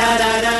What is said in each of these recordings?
da da da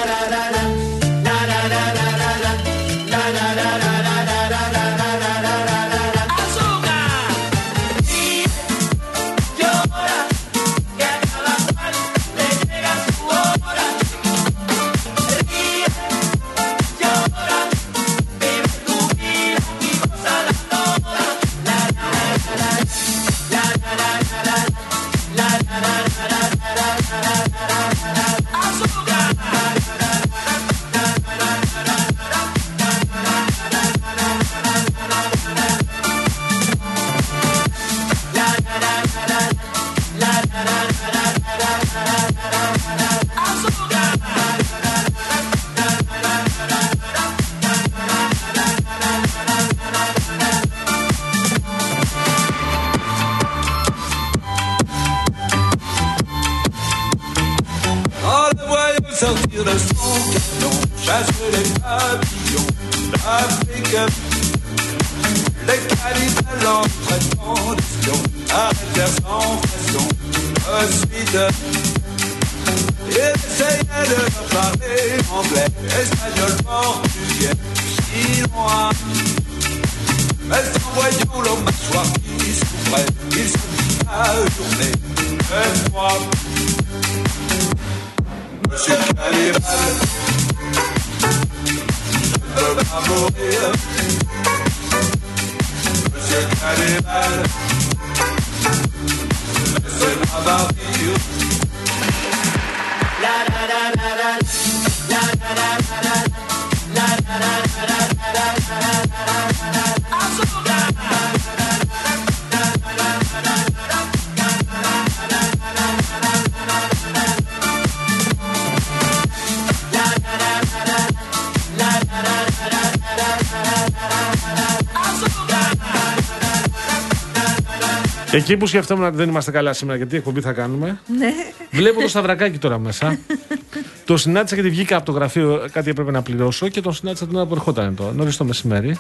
Εκεί που σκεφτόμουν ότι δεν είμαστε καλά σήμερα, γιατί εκπομπή θα κάνουμε. Ναι. Βλέπω το σταυρακάκι τώρα μέσα. το συνάντησα γιατί βγήκα από το γραφείο, κάτι έπρεπε να πληρώσω και τον συνάντησα την ώρα που ερχόταν το νωρίς το μεσημέρι.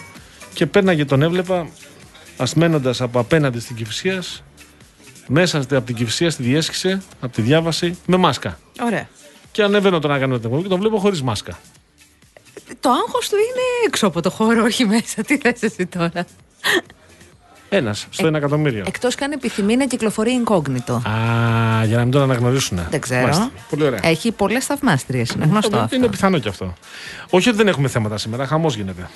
Και πέρναγε τον έβλεπα ασμένοντας από απέναντι στην κυφυσία, μέσα από την κυφυσία στη διέσχιση, από τη διάβαση, με μάσκα. Ωραία. Και ανέβαινε τον να κάνω την εκπομπή και τον βλέπω χωρίς μάσκα. Το άγχος του είναι έξω από το χώρο, όχι μέσα. Τι θες εσύ τώρα; Ένας στο ένα εκατομμύριο. Εκτός και αν επιθυμεί να κυκλοφορεί incognito. Α, για να μην τον αναγνωρίσουν. Δεν ξέρω. Μάλιστα. Πολύ ωραία. Έχει πολλές θαυμάστριες. Είναι γνωστό είναι, αυτό. είναι πιθανό και αυτό. Όχι ότι δεν έχουμε θέματα σήμερα, χαμός γίνεται.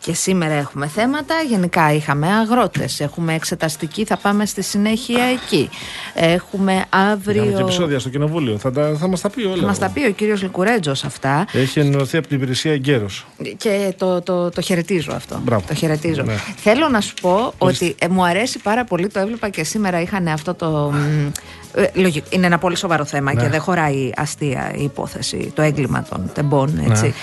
Και σήμερα έχουμε θέματα. Γενικά είχαμε αγρότες. Έχουμε εξεταστική, θα πάμε στη συνέχεια εκεί. Έχουμε αύριο. Είχαμε και επεισόδια στο κοινοβούλιο. Θα, τα, θα μας τα πει όλα. Θα μας τα πει ο κύριος Λικουρέτζος αυτά. Έχει ενημερωθεί από την υπηρεσία εγκαίρως. Και το, το, το χαιρετίζω αυτό. Μπράβο. Το χαιρετίζω. Ναι. Θέλω να σου πω ότι ε, μου αρέσει πάρα πολύ. Το έβλεπα και σήμερα. Είχαν αυτό το. μ, ε, λογικό. Είναι ένα πολύ σοβαρό θέμα Ναι. και δεν χωράει αστεία η υπόθεση, το έγκλημα των τεμπών. Έτσι.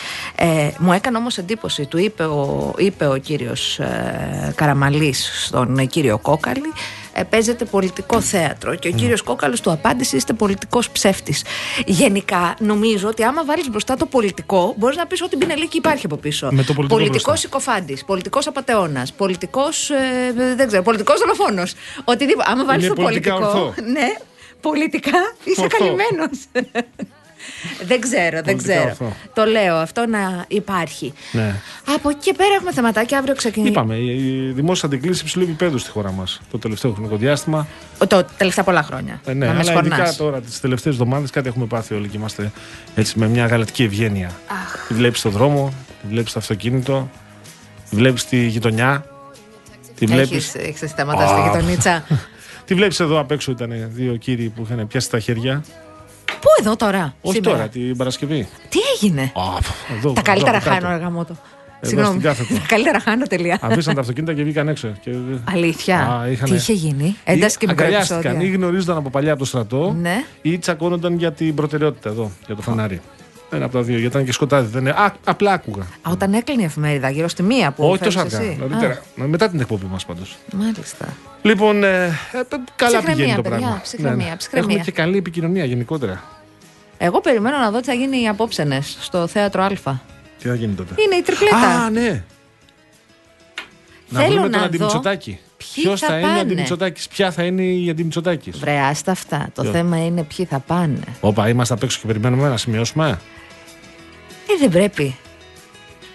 Ναι. Ε, μου έκανε όμως εντύπωση, του είπε ο, είπε ο κύριος ε, Καραμαλής στον ε, κύριο Κόκαλη ε, παίζεται πολιτικό θέατρο Ναι. και ο κύριος Κόκαλος του απάντησε είστε πολιτικός ψεύτης. Γενικά νομίζω ότι άμα βάλεις μπροστά το πολιτικό μπορείς να πεις ότι Μπινελίκη υπάρχει από πίσω. Με το πολιτικό πολιτικός μπροστά. συκοφάντης, πολιτικός απατεώνας, πολιτικός, ε, δεν ξέρω, πολιτικός δολοφόνος. Οτιδήποτε. Άμα βάλεις Είναι το πολιτικά πολιτικό, ορθό. ναι, πολιτικά είσαι Ορθό. Καλυμμένος. δεν ξέρω, δεν Πολιτικά ξέρω. ορθό. Το λέω αυτό να υπάρχει. Ναι. Από εκεί και πέρα έχουμε θεματάκια. Αύριο ξεκινήσει. Είπαμε, η δημόσια αντικλήση υψηλού επίπεδου στη χώρα μας το τελευταίο χρονικό διάστημα. Το τελευταία πολλά χρόνια. Ε, ναι, να με αλλά σκορνάς. ειδικά τώρα τις τελευταίες εβδομάδες κάτι έχουμε πάθει όλοι και είμαστε έτσι με μια γαλατική ευγένεια. Τη βλέπεις στον δρόμο, τη βλέπεις στο αυτοκίνητο, τη βλέπεις στη γειτονιά. Τη βλέπει. Έχεις, έχεις θέματα στη γειτονίτσα. Τη βλέπεις εδώ απ' έξω ήταν δύο κύριοι που είχαν πιάσει τα χέρια. Πού εδώ τώρα, Όχι σήμερα; τώρα, την Παρασκευή. Τι έγινε; Α, εδώ, Τα εδώ καλύτερα από κάτω. χάνω, αργά μου το. Εδώ στην κάθετο. Τα καλύτερα χάνω τελεία. Αφήσαν τα αυτοκίνητα και βγήκαν έξω. Και... Αλήθεια. Α, είχανε- Τι είχε γίνει; Ένταση και μικρό Αγκαλιάστηκαν ή επεισόδια. γνωρίζονταν από παλιά από το στρατό Ναι. ή τσακώνονταν για την προτεραιότητα εδώ, για το φανάρι. Ένα από τα δύο, γιατί ήταν και σκοτάδι. Δεν είναι... Α, απλά άκουγα. Α, όταν έκλεινε η εφημερίδα, γύρω στη μία που Όχι τόσο φέρεις αργά. εσύ. νωρίτερα. Μετά την εκπομπή μας πάντως. Α, μάλιστα. Λοιπόν, ε, ε, καλά Ψυχραιμία, πηγαίνει το παιδιά, πράγμα. Ναι, ψυχραιμία, ψυχραιμία. Έχουμε και καλή επικοινωνία γενικότερα. Εγώ περιμένω να δω τι θα γίνει οι απόψενες στο θέατρο Α. Τι θα γίνει τότε; Είναι η τριπλέτα. Α, ναι. Να Θέλω βρούμε να τον δω Αντιμητσοτάκη. ποιοι Ποιος θα θα, είναι ο πάνε. Αντιμητσοτάκη, ποια θα είναι η Αντιμητσοτάκη. Βρε, άστα αυτά. Το Ποιο; θέμα είναι ποιοι θα πάνε. Όπα, είμαστε απ' έξω και περιμένουμε να σημειώσουμε. Δεν πρέπει.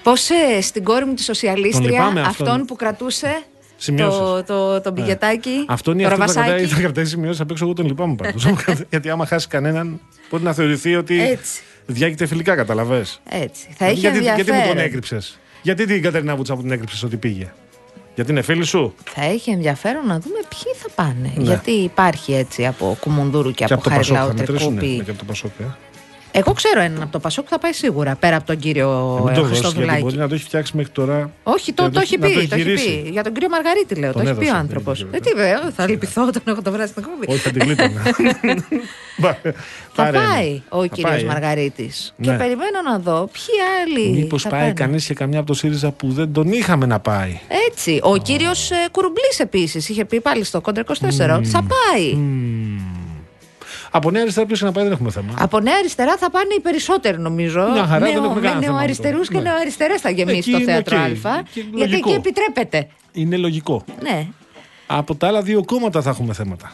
Πώς ε, στην κόρη μου τη σοσιαλίστρια, λυπάμαι αυτόν αυτόν. που κρατούσε Σημειώσεις. το, το, το μπιγετάκι, Αυτό είναι το αυτή που θα κρατάει, ραβασάκι. θα κρατάει σημειώσεις απ' έξω. Εγώ τον λυπάμαι πάντως. Γιατί άμα χάσει κανέναν, μπορεί να θεωρηθεί ότι Έτσι. διάγεται φιλικά, καταλαβέ. Έτσι. Θα έχει γιατί, γιατί μου τον ενδιαφέρον. έκρυψες; Γιατί την Κατερίνα Βούτσα που την έκρυψες ότι πήγε; Γιατί είναι φίλη σου; Θα έχει ενδιαφέρον να δούμε ποιοι θα πάνε. Γιατί υπάρχει έτσι από Κουμουνδούρου και, Ναι. Και από από το Πασόκ Χαριλάου θα μετρήσουν. Τρεκούπη. Και από το Πασόκ. ε. Εγώ ξέρω έναν από το Πασόκ που θα πάει σίγουρα πέρα από τον κύριο Ε, Μην ε, το δώσεις, γιατί Χριστοδουλάκη. μπορεί να το έχει φτιάξει μέχρι τώρα. Όχι, και το, να το έχει να πει. Το έχει γυρίσει. πει. Για τον κύριο Μαργαρίτη λέω. Τον το έχει πει ο έδωσε, άνθρωπος. δεν Ε, είχε, τι βέβαια, θα λυπηθώ όταν έχω το βράδυ στην εκπομπή. Όχι, θα την γλίτωνα. Πά- Θα πάρε ένα. πάει ο Θα κύριος πάει, ε. Μαργαρίτης. Και Ναι. περιμένω να δω ποιοι άλλοι. Μήπως θα πάει πάνε. κανείς και καμιά από το ΣΥΡΙΖΑ που δεν τον είχαμε να πάει. Έτσι. Ο κύριος Κουρουμπλή επίσης είχε πει πάλι στο Κόντρα 24 ότι θα πάει. Από Νέα Αριστερά ποιο να πάει δεν έχουμε θέμα. Από Νέα Αριστερά θα πάνε οι περισσότεροι νομίζω. Μια χαρά, δεν Νεο- έχουμε με κανένα θέμα νεοαριστερού αυτό. και Ναι. νεοαριστερέ θα γεμίσει Εκεί το είναι θέατρο οκ. Α. Και Γιατί λογικό. εκεί επιτρέπεται. Είναι λογικό. Ναι. Από τα άλλα δύο κόμματα θα έχουμε θέματα.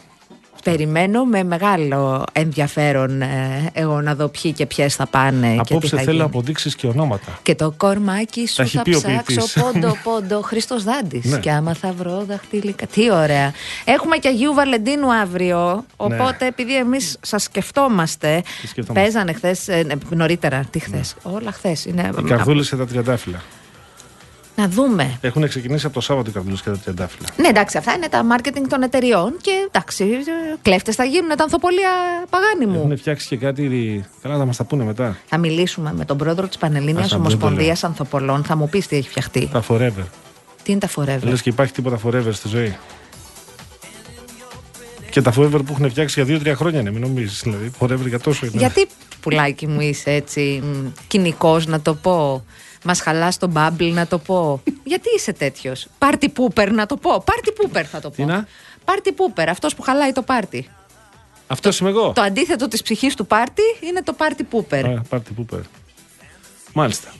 Περιμένω με μεγάλο ενδιαφέρον ε, εγώ να δω ποιοι και ποιες θα πάνε. και τι Απόψε θα θέλω γίνει. αποδείξεις και ονόματα. Και το κορμάκι σου Τα έχει θα πει ο ψάξω ποιητής. πόντο πόντο Χρήστο Δάντης. Ναι. Και άμα θα βρω δαχτυλικά. Τι ωραία. Έχουμε και Αγίου Βαλεντίνου αύριο. Οπότε επειδή εμείς σας σκεφτόμαστε. Τι σκεφτόμαστε; Παίζανε χθες. νωρίτερα. Τι χθες. Όλα χθες. Είναι... Οι καρδούλες και τα τριαντάφυλλα. Να δούμε. Έχουν ξεκινήσει από το Σάββατο οι καρδούλε και τα τριαντάφυλλα. Ναι, εντάξει, αυτά είναι τα marketing των εταιριών και εντάξει, κλέφτες θα γίνουν τα ανθοπολία παγάνι μου. Έχουν φτιάξει και κάτι. Καλά, θα μας τα πούνε μετά. Θα μιλήσουμε με τον πρόεδρο της Πανελλήνιας Ας, δεν το Ομοσπονδία λέω. Ανθοπολών. Θα μου πεις τι έχει φτιαχτεί. Τα forever. Τι είναι τα forever; Λες και υπάρχει τίποτα forever στη ζωή. Και τα forever που έχουν φτιάξει για 2-3 χρόνια είναι, μην νομίζεις. Δηλαδή, forever για τόσο είναι. Γιατί πουλάκι μου είσαι έτσι κοινικός να το πω. Μας χαλάς το bubble να το πω. Γιατί είσαι τέτοιος; Πάρτι πούπερ να το πω. Πάρτι πούπερ θα το πω. Τι να; Πάρτι πούπερ, αυτός που χαλάει το πάρτι. Αυτός είμαι εγώ. Το αντίθετο της ψυχής του πάρτι είναι το πάρτι πούπερ. Α, πάρτι που πέρα. Μάλιστα.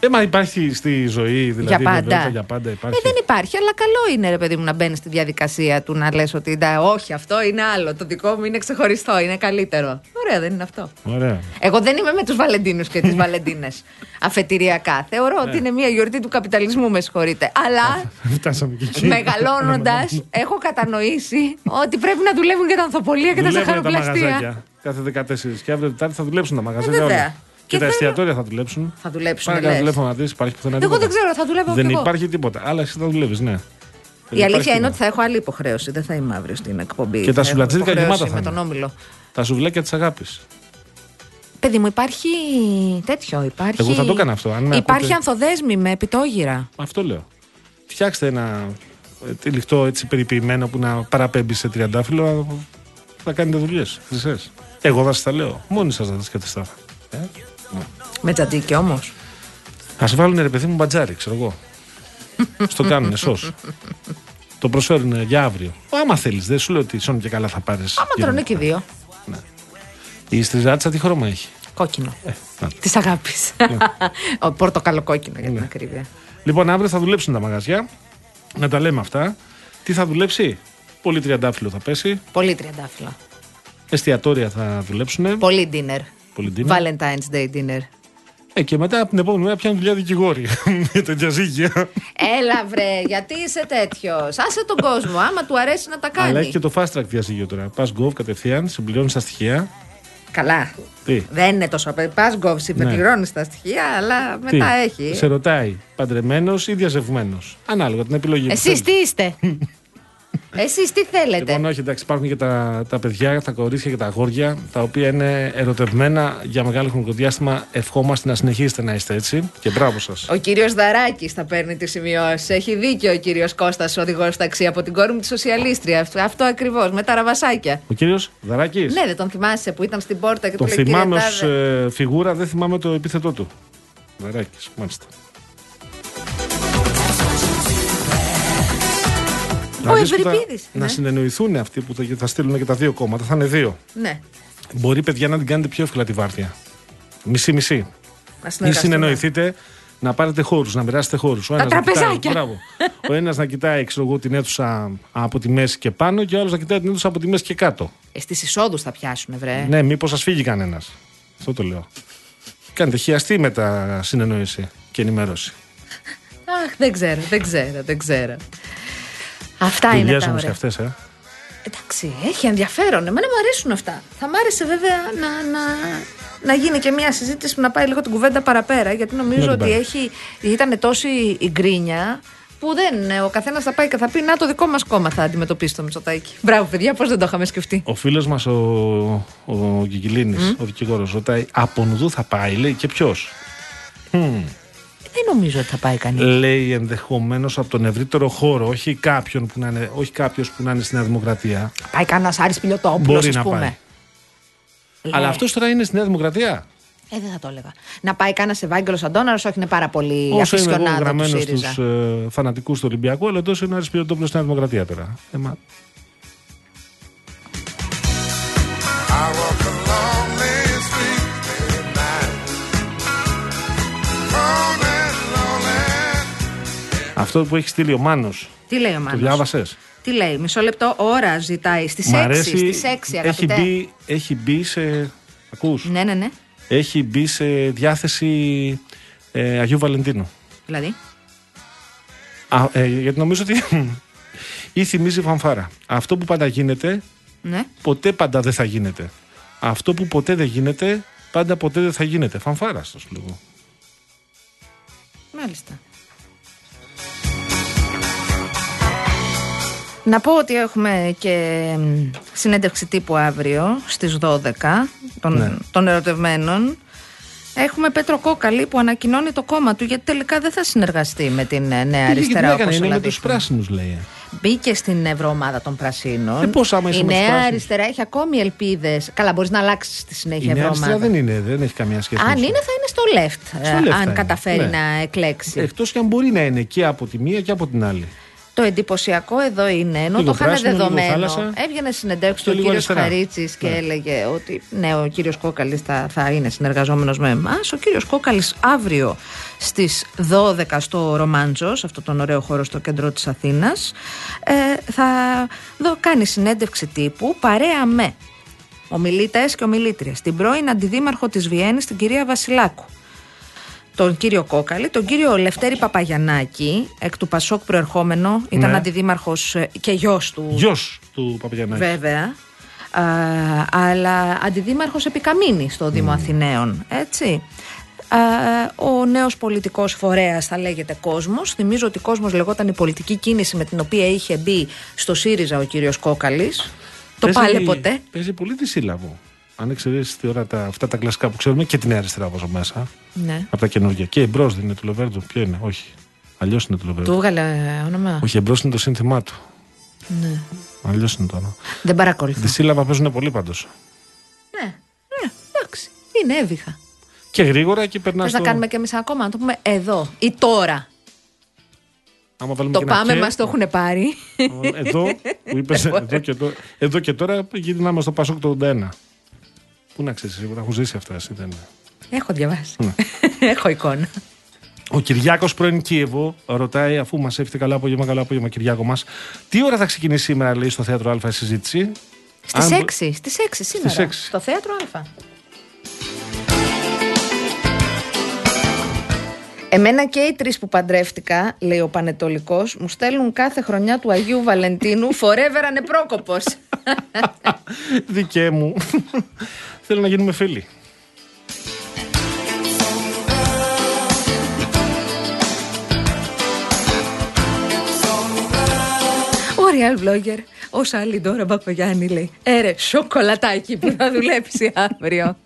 Ε, μα υπάρχει στη ζωή, δηλαδή. για πάντα. βεβαιότητα Για πάντα υπάρχει. Ε, δεν υπάρχει, αλλά καλό είναι ρε παιδί μου να μπαίνεις στη διαδικασία του να λες ότι «Ντα, όχι αυτό είναι άλλο, το δικό μου είναι ξεχωριστό, είναι καλύτερο. Ωραία δεν είναι αυτό. Ωραία. Εγώ δεν είμαι με τους Βαλεντίνους και τις Βαλεντίνες αφετηριακά. Θεωρώ Ναι. ότι είναι μια γιορτή του καπιταλισμού, με συγχωρείτε. Αλλά Φτάσαμε και εκεί. μεγαλώνοντας, έχω κατανοήσει ότι πρέπει να δουλεύουν και τα ανθοπολία και τα Δουλεύουν τα ζαχαροπλαστεία. μαγαζάκια κάθε 14 και αύριο Τετάρτη θα δουλέψουν τα μαγαζάκια Ε, βέβαια. όλα. Και, Και τα θέλω- εστιατόρια θα δουλέψουν. Θα δουλέψουν, Πάρε ένα λες. τηλέφωνο να δεις, υπάρχει πουθενά Εγώ τίποτα. δεν ξέρω, θα δουλεύω Δεν κι εγώ. υπάρχει τίποτα. Αλλά εσύ θα δουλεύεις, ναι. Η αλήθεια είναι ότι θα έχω άλλη υποχρέωση. Δεν θα είμαι αύριο στην εκπομπή. Και τα Θα έχω σουβλατζίδικα υποχρέωση γεμάτα θα με τον είναι. όμιλο. Τα σουβλάκια της αγάπης. Παιδί μου, υπάρχει τέτοιο. Υπάρχει... Εγώ θα το έκανα αυτό, αν με Υπάρχει ακούτε. ανθοδέσμη με επιτόγυρα. Αυτό λέω. Φτιάξτε ένα ε, τυλιχτό έτσι περιποιημένο που να παραπέμπει σε τριαντάφυλλο. Θα κάνετε δουλειές χρυσές. Εγώ θα σας τα λέω. Μόνοι σας θα τα σκέφτεστε. Ε; Με τζατζίκι όμως. Α βάλουν ρε παιδί μου μπατζάρι, ξέρω εγώ. Στο κάνουνε, σως. Το προσφέρουν για αύριο. Άμα θέλεις, δεν σου λέω ότι σώνει και καλά θα πάρεις. Άμα τρώνε και οι δύο. Η στριζάτσα τι χρώμα έχει; Κόκκινο. Ε, να. Της αγάπης. Ναι. Ο πορτοκαλοκόκκινο για την ακρίβεια. Λοιπόν, αύριο θα δουλέψουν τα μαγαζιά. Να τα λέμε αυτά. Τι θα δουλέψει, Πολύ τριαντάφυλλο θα πέσει. Πολύ τριαντάφυλλα. Εστιατόρια θα δουλέψουν. Πολύ dinner. Πολύ dinner. Valentine's Day dinner. Ε, και μετά από την επόμενη μέρα πιάνουν δουλειά δικηγόροι για τα διαζύγια. Έλα βρε, γιατί είσαι τέτοιος; Άσε τον κόσμο, άμα του αρέσει να τα κάνει. Αλλά έχει και το fast track διαζύγιο τώρα. Πας gov κατευθείαν, συμπληρώνεις τα στοιχεία. Καλά. Τι; Δεν είναι τόσο απαραίτητο. Πας γκόβ, συμπληρώνεις τα στοιχεία, αλλά Τι; μετά έχει. Σε ρωτάει παντρεμένος ή διαζευμένος. Ανάλογα την επιλογή που Εσείς θέλεις. τι είστε; Εσείς τι θέλετε; Λοιπόν, όχι, εντάξει, υπάρχουν και τα, τα παιδιά, τα κορίτσια και τα αγόρια, τα οποία είναι ερωτευμένα για μεγάλο χρονικό διάστημα. Ευχόμαστε να συνεχίσετε να είστε έτσι. Και μπράβο σας. Ο κύριος Δαράκης θα παίρνει τις σημειώσεις. Έχει δίκιο ο κύριος Κώστας, οδηγός ταξί από την κόρη μου τη Σοσιαλίστρια. Αυτό, αυτό ακριβώς, με τα ραβασάκια. Ο κύριος Δαράκης; Ναι, δεν τον θυμάσαι που ήταν στην πόρτα και Τον του λέει θυμάμαι «Κύριε ως Τάδε». φιγούρα, δεν θυμάμαι το επίθετό του. Δαράκης, μάλιστα. Ο Να δεις που θα- Ευρυπίδης, Να ναι. συνεννοηθούν αυτοί που θα, θα στείλουν και τα δύο κόμματα. Θα είναι δύο. Ναι, Μπορεί, παιδιά, να την κάνετε πιο εύκολα τη βάρδια. Μισή-μισή. να Ή συνεργαστούμε. συνεννοηθείτε να πάρετε χώρους, να μοιράσετε χώρους. Τα τραπεζάκια. Ο ένας να κοιτάει ξέρω εγώ, την αίθουσα από τη μέση και πάνω και ο άλλος να κοιτάει την αίθουσα από τη μέση και κάτω. Ε, Στις εισόδους θα πιάσουν, βρε. Ναι, μήπως σας φύγει κανένας. Αυτό το λέω. Κάνετε χιαστή με τα συνεννόηση και ενημέρωση. Αχ, δεν ξέρω, δεν ξέρω, δεν ξέρω. Αυτά είναι Δουλειές τα όμως και ωραία. αυτές, ε. Εντάξει, έχει ενδιαφέρον. Εμένα μου αρέσουν αυτά. Θα μ' άρεσε βέβαια να, να, να γίνει και μια συζήτηση που να πάει λίγο την κουβέντα παραπέρα. Γιατί νομίζω Να την ότι πάει. έχει, ήταν τόση η γκρίνια που δεν, ε, ο καθένας θα πάει και θα πει Να το δικό μας κόμμα θα αντιμετωπίσει το Μητσοτάκι. Μπράβο, παιδιά, πώς δεν το είχαμε σκεφτεί. Ο φίλος μας ο, ο Γκυγιλίνης, ο δικηγόρος, ρωτάει από νουδού θα πάει, λέει και ποιος; Δεν νομίζω ότι θα πάει κανείς. Λέει ενδεχομένως από τον ευρύτερο χώρο, όχι κάποιον που να είναι, όχι κάποιος που να είναι στη Νέα Δημοκρατία. Πάει κανένας Άρης Πιλιοτόπουλος, Μπορεί ας να πούμε. πάει. Λέ, Αλλά αυτός τώρα είναι στη Νέα Δημοκρατία; Ε, δεν θα το έλεγα. Να πάει κανένας Ευάγγελος Αντώναρος, όχι είναι πάρα πολύ Όσο είμαι εγώ αφισιονάδο του γραμμένος ΣΥΡΙΖΑ. στους ε, φανατικούς του Ολυμπιακού, αλλά τόσο είναι ο Άρης Πιλιοτόπουλος στη Νέα Δημοκρατία τώρα. Ε, μα, αυτό που έχει στείλει ο Μάνος, Τι λέει ο το Μάνος; διάβασες; Τι λέει, μισό λεπτό, ώρα ζητάει. Στις 6, Μ' αρέσει, στις 6 έχει αγαπητέ. μπει, έχει μπει σε. Ακούς, Ναι, ναι, ναι. έχει μπει σε διάθεση ε, Αγίου Βαλεντίνου. Δηλαδή; Α, ε, γιατί νομίζω ότι ή θυμίζει φανφάρα. Αυτό που πάντα γίνεται, Ναι. ποτέ πάντα δεν θα γίνεται. Αυτό που ποτέ δεν γίνεται, πάντα ποτέ δεν θα γίνεται. Φανφάρας, στο σου λέγω. Μάλιστα. Να πω ότι έχουμε και μ, συνέντευξη τύπου αύριο στις 12 των, Ναι. των ερωτευμένων. Έχουμε Πέτρο Κόκαλη που ανακοινώνει το κόμμα του γιατί τελικά δεν θα συνεργαστεί με την ε, Νέα Αριστερά έκανε, όπως είναι όλα με τους δείχνουν. πράσινους, λέει. ε. Μπήκε στην Ευρωομάδα των Πρασίνων. Ε, πώς άμα είσαι Η με τους Νέα πράσινους; Αριστερά έχει ακόμη ελπίδες. Καλά, μπορείς να αλλάξεις στη Η συνέχεια Νέα Ευρωομάδα. Αριστερά δεν είναι, δεν έχει καμία σχέση. Αν είναι, θα είναι στο left. ε, left θα αν είναι, καταφέρει ναι. να εκλέξει. Εκτός και αν μπορεί να είναι και από τη μία και από την άλλη. Το εντυπωσιακό εδώ είναι, ενώ Λίγο το είχαν πράσινο, λίγο δεδομένο, θάλασσα έβγαινε συνεντεύξει και του ο λίγο κύριο αριστερά. Χαρίτση και Ναι. έλεγε ότι ναι, ο κύριος Κόκαλης θα, θα είναι συνεργαζόμενος με εμάς. Ο κύριος Κόκαλης αύριο στις 12 στο Ρομάντζο, σε αυτόν τον ωραίο χώρο στο κέντρο της Αθήνας, ε, θα δω, κάνει συνέντευξη τύπου παρέα με ομιλητές και ομιλήτριες. Την πρώην αντιδήμαρχο της Βιέννης, την κυρία Βασιλάκου τον κύριο Κόκαλη, τον κύριο Λευτέρη Παπαγιανάκη, εκ του Πασόκ προερχόμενο, ήταν Ναι. αντιδήμαρχος ε, και γιος του, Γιος του Παπαγιανάκη. βέβαια, α, αλλά αντιδήμαρχος επικαμίνη στο Δήμο Αθηναίων, έτσι. Α, ο νέος πολιτικός φορέας θα λέγεται Κόσμος. Θυμίζω ότι Κόσμος λεγόταν η πολιτική κίνηση με την οποία είχε μπει στο ΣΥΡΙΖΑ ο κύριος Κόκαλης. Το Παίζει- πάλε ποτέ. Παίζει πολύ τη σύλλαβο. Αν εξαιρέσεις τώρα τα, αυτά τα κλασικά που ξέρουμε και την Νέα Αριστερά από μέσα. Ναι. Από τα καινούργια. Και εμπρό δεν είναι του Λοβέρντου. Ποιο είναι, όχι. Αλλιώς είναι του Λοβέρντου. Του έβγαλε όνομα. Όχι, εμπρό είναι το σύνθημά του. Ναι. Αλλιώς είναι το όνομα. Δεν παρακολουθώ. Τη σύλλαβα παίζουν πολύ πάντως. Ναι, ναι, εντάξει. Είναι έβυχα. Και γρήγορα και περνάς Θες στο. να κάνουμε και εμείς ακόμα, να το πούμε εδώ ή τώρα. Άμα βάλουμε Το και ένα πάμε, και, μας το έχουν πάρει. Εδώ, που είπες, εδώ, και τώρα, εδώ και τώρα γυρνάμε στο Πασόκ το 81. Πού να ξέρεις, σίγουρα έχουν ζήσει αυτά. Εσύ, δεν... Έχω διαβάσει. Ναι. Έχω εικόνα. Ο Κυριάκος πρώην Κίεβο ρωτάει, αφού μας έφυγε καλά απόγευμα, καλά απόγευμα, Κυριάκο μας, τι ώρα θα ξεκινήσει σήμερα, λέει, στο θέατρο Α η συζήτηση; Στις Αν- 6, στις 6 σήμερα. Στις έξι. Στο θέατρο Α. Εμένα και οι τρεις που παντρεύτηκα, λέει ο Πανετολικός, μου στέλνουν κάθε χρονιά του Αγίου Βαλεντίνου forever ανεπρόκοπος. Δικέ μου. Θέλω να γίνουμε φίλοι. ο real vlogger, ο Σάλι τώρα Μπακογιάννη λέει: Έρε, σοκολατάκι που θα δουλέψει αύριο.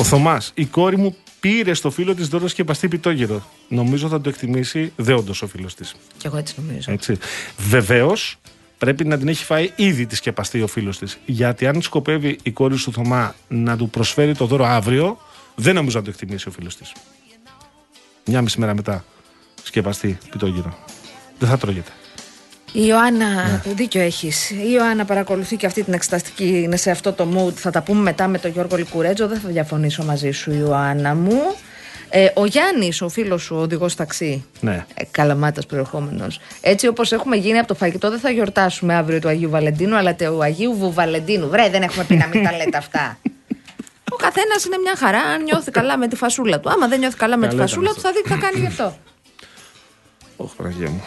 Ο Θωμάς, η κόρη μου πήρε στο φίλο της δώρο σκεπαστή πιτόγυρο. Νομίζω θα το εκτιμήσει δεόντως ο φίλος της. Κι εγώ έτσι νομίζω. Έτσι. Βεβαίως, πρέπει να την έχει φάει ήδη της σκεπαστή ο φίλος της. Γιατί αν σκοπεύει η κόρη του Θωμά να του προσφέρει το δώρο αύριο, δεν νομίζω να το εκτιμήσει ο φίλος της. Μια μισή μέρα μετά σκεπαστή πιτόγυρο. Δεν θα τρώγεται. Η Ιωάννα, Ναι. δίκιο έχεις. Η Ιωάννα παρακολουθεί και αυτή την εξεταστική, είναι σε αυτό το mood. Θα τα πούμε μετά με τον Γιώργο Λικουρέτζο. Δεν θα διαφωνήσω μαζί σου, Ιωάννα μου. Ε, ο Γιάννης, ο φίλος σου, ο οδηγός ταξί. Ναι. Ε, Καλαμάτας προερχόμενος. Έτσι όπως έχουμε γίνει από το φαγητό, δεν θα γιορτάσουμε αύριο του Αγίου Βαλεντίνου, αλλά του Αγίου Βουβαλεντίνου. Βρε, δεν έχουμε πει να μην τα λέτε αυτά. Ο καθένας είναι μια χαρά αν νιώθει καλά με τη φασούλα του. Άμα δεν νιώθει καλά με τη Καλά φασούλα ήταν του, θα δει τι θα κάνει γι' αυτό. Όχι, Παναγία μου.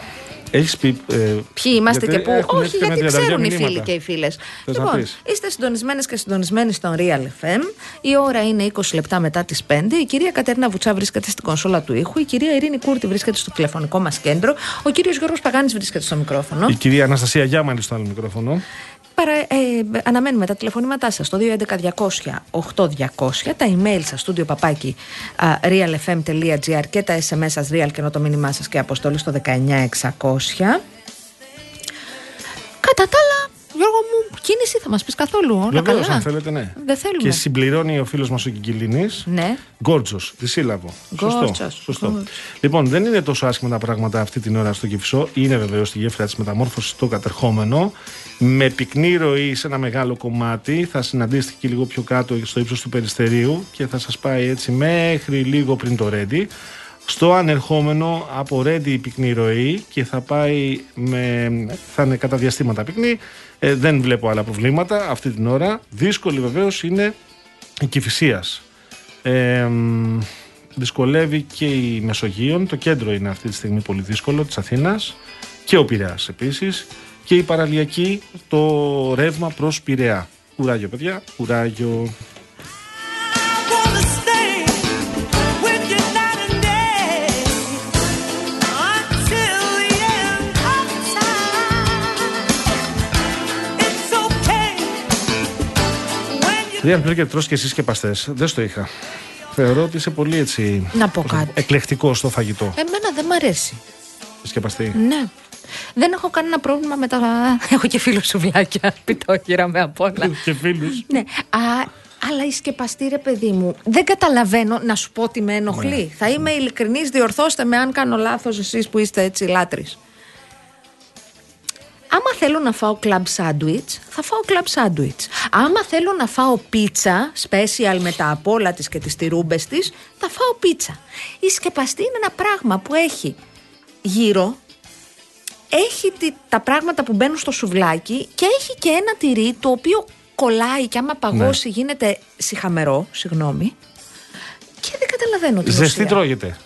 Έχεις πει. Ε, Ποιοι είμαστε γιατί και πού; έχουν Όχι, έρθει γιατί κανένα ξέρουν οι τριαντάρια φίλοι και οι φίλες. να Λοιπόν, πεις; είστε συντονισμένες και συντονισμένοι στον Real FM. Η ώρα είναι 20 λεπτά μετά τις 5. Η κυρία Κατερίνα Βουτσά βρίσκεται στην κονσόλα του ήχου. Η κυρία Ειρήνη Κούρτη βρίσκεται στο τηλεφωνικό μας κέντρο. Ο κύριος Γιώργος Παγάνης βρίσκεται στο μικρόφωνο. Η κυρία Αναστασία Γιάμανη στο άλλο μικρόφωνο. Παρα, ε, αναμένουμε τα τηλεφωνήματά σας στο 211-200-8200, τα email σας στο παπάκι α, realfm.gr και τα SMS σας real και το μήνυμά σας και αποστολή στο 19600. Κατά τα άλλα, Γιώργο μου, κίνηση θα μας πεις καθόλου. Όλα Βεβαίως, καλά; αν θέλετε, ναι. Δεν θέλουμε. Και συμπληρώνει ο φίλος μας ο Κικυλίνη. Ναι. Γκόρτζο, δισύλλαβο. Σωστό. Γκόρτζος, Σωστό. γκόρτζος. Λοιπόν, δεν είναι τόσο άσχημα τα πράγματα αυτή την ώρα στο Κυφισό. Είναι βεβαίως στη γέφυρα της μεταμόρφωσης στο κατερχόμενο. Με πυκνή ροή σε ένα μεγάλο κομμάτι. Θα συναντήσετε και λίγο πιο κάτω στο ύψος του περιστερίου και θα σας πάει έτσι μέχρι λίγο πριν το Ρέντι. Στο ανερχόμενο από Ρέντι η πυκνή ροή και θα πάει με, θα είναι κατά διαστήματα πυκνή. Ε, δεν βλέπω άλλα προβλήματα αυτή την ώρα. Δύσκολη βεβαίως είναι η Κηφισίας. Ε, μ, δυσκολεύει και η Μεσογείων. Το κέντρο είναι αυτή τη στιγμή πολύ δύσκολο της Αθήνας και ο Πειραιάς επίσης και η παραλιακή το ρεύμα προς Πειραιά. Κουράγιο παιδιά, κουράγιο. I wanna stay with you night and day until the end of time. It's okay when you Ριάν Μπέργκερ τρως και συσκεπαστές. Δεν στο είχα. Θεωρώ ότι είσαι πολύ έτσι Να πω κάτι. εκλεκτικός στο φαγητό. Εμένα δεν μ' αρέσει. Συσκεπαστή. Ναι. Δεν έχω κανένα πρόβλημα με τα. Έχω και φίλο σουβλάκια. Πιτόχυρα με απ' όλα. και φίλους. Ναι. Α, αλλά η σκεπαστή, ρε παιδί μου, δεν καταλαβαίνω να σου πω ότι με ενοχλεί. Ναι. Θα είμαι ειλικρινής, διορθώστε με αν κάνω λάθος εσείς που είστε έτσι λάτρεις. Άμα θέλω να φάω club sandwich, θα φάω club sandwich. Άμα θέλω να φάω πίτσα, special με τα απόλα της και τις τυρούμπες της, θα φάω πίτσα. Η σκεπαστή είναι ένα πράγμα που έχει γύρω, έχει τη- τα πράγματα που μπαίνουν στο σουβλάκι και έχει και ένα τυρί το οποίο κολλάει και άμα παγώσει γίνεται σιχαμερό, συγγνώμη. Και δεν καταλαβαίνω την Ζεστή ουσία. τρώγεται;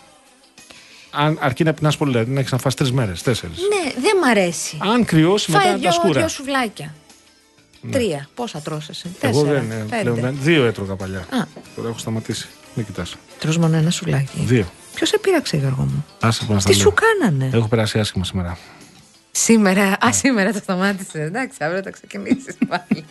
Αν, αρκεί να πεινάς πολύ, δηλαδή να έχεις να φας τρεις μέρες, τέσσερις. Ναι, δεν μ' αρέσει. Αν κρυώσει Φάε μετά δυο, τα σκούρα. δυο σουβλάκια. Τρία. Πόσα τρως εσύ; Εγώ Τέσσερα. δεν, ε, πέντε. πλέον δεν- δύο έτρωγα παλιά. Α. Τώρα έχω σταματήσει. Μην κοιτάς. Τρως μόνο ένα σουβλάκι. Δύο. Ποιος σε πείραξε, Γιώργο μου; Άσε που να στα Τι λέω. σου κάνανε; Έχω περάσει άσχημα σήμερα. Σήμερα, α, σήμερα το σταμάτησε. Εντάξει, αύριο θα ξεκινήσεις πάλι.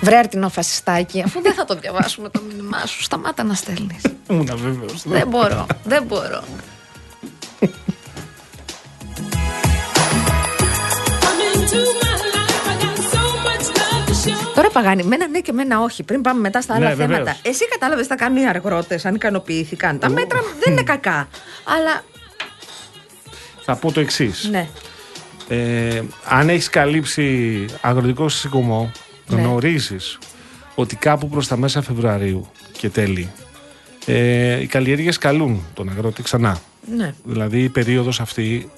Βρε αρτινό φασιστάκι, αφού δεν θα το διαβάσουμε το μήνυμά σου, σταμάτα να στέλνεις. Ήμουν βέβαιος. δεν μπορώ, δεν μπορώ. come into Τώρα παγάνει, μένα ναι και μένα όχι. Πριν πάμε μετά στα άλλα Ναι, θέματα. βεβαίως. Εσύ κατάλαβες τι θα κάνουν οι αργότε, αν ικανοποιήθηκαν. Τα μέτρα δεν είναι κακά. Αλλά Θα πω το εξής. ναι. Ε, αν έχεις καλύψει αγροτικό σηκωμό, Ναι. γνωρίζεις ότι κάπου προς τα μέσα Φεβρουαρίου και τέλη ε, οι καλλιέργειες καλούν τον αγρότη ξανά. ναι. Δηλαδή η περίοδος αυτή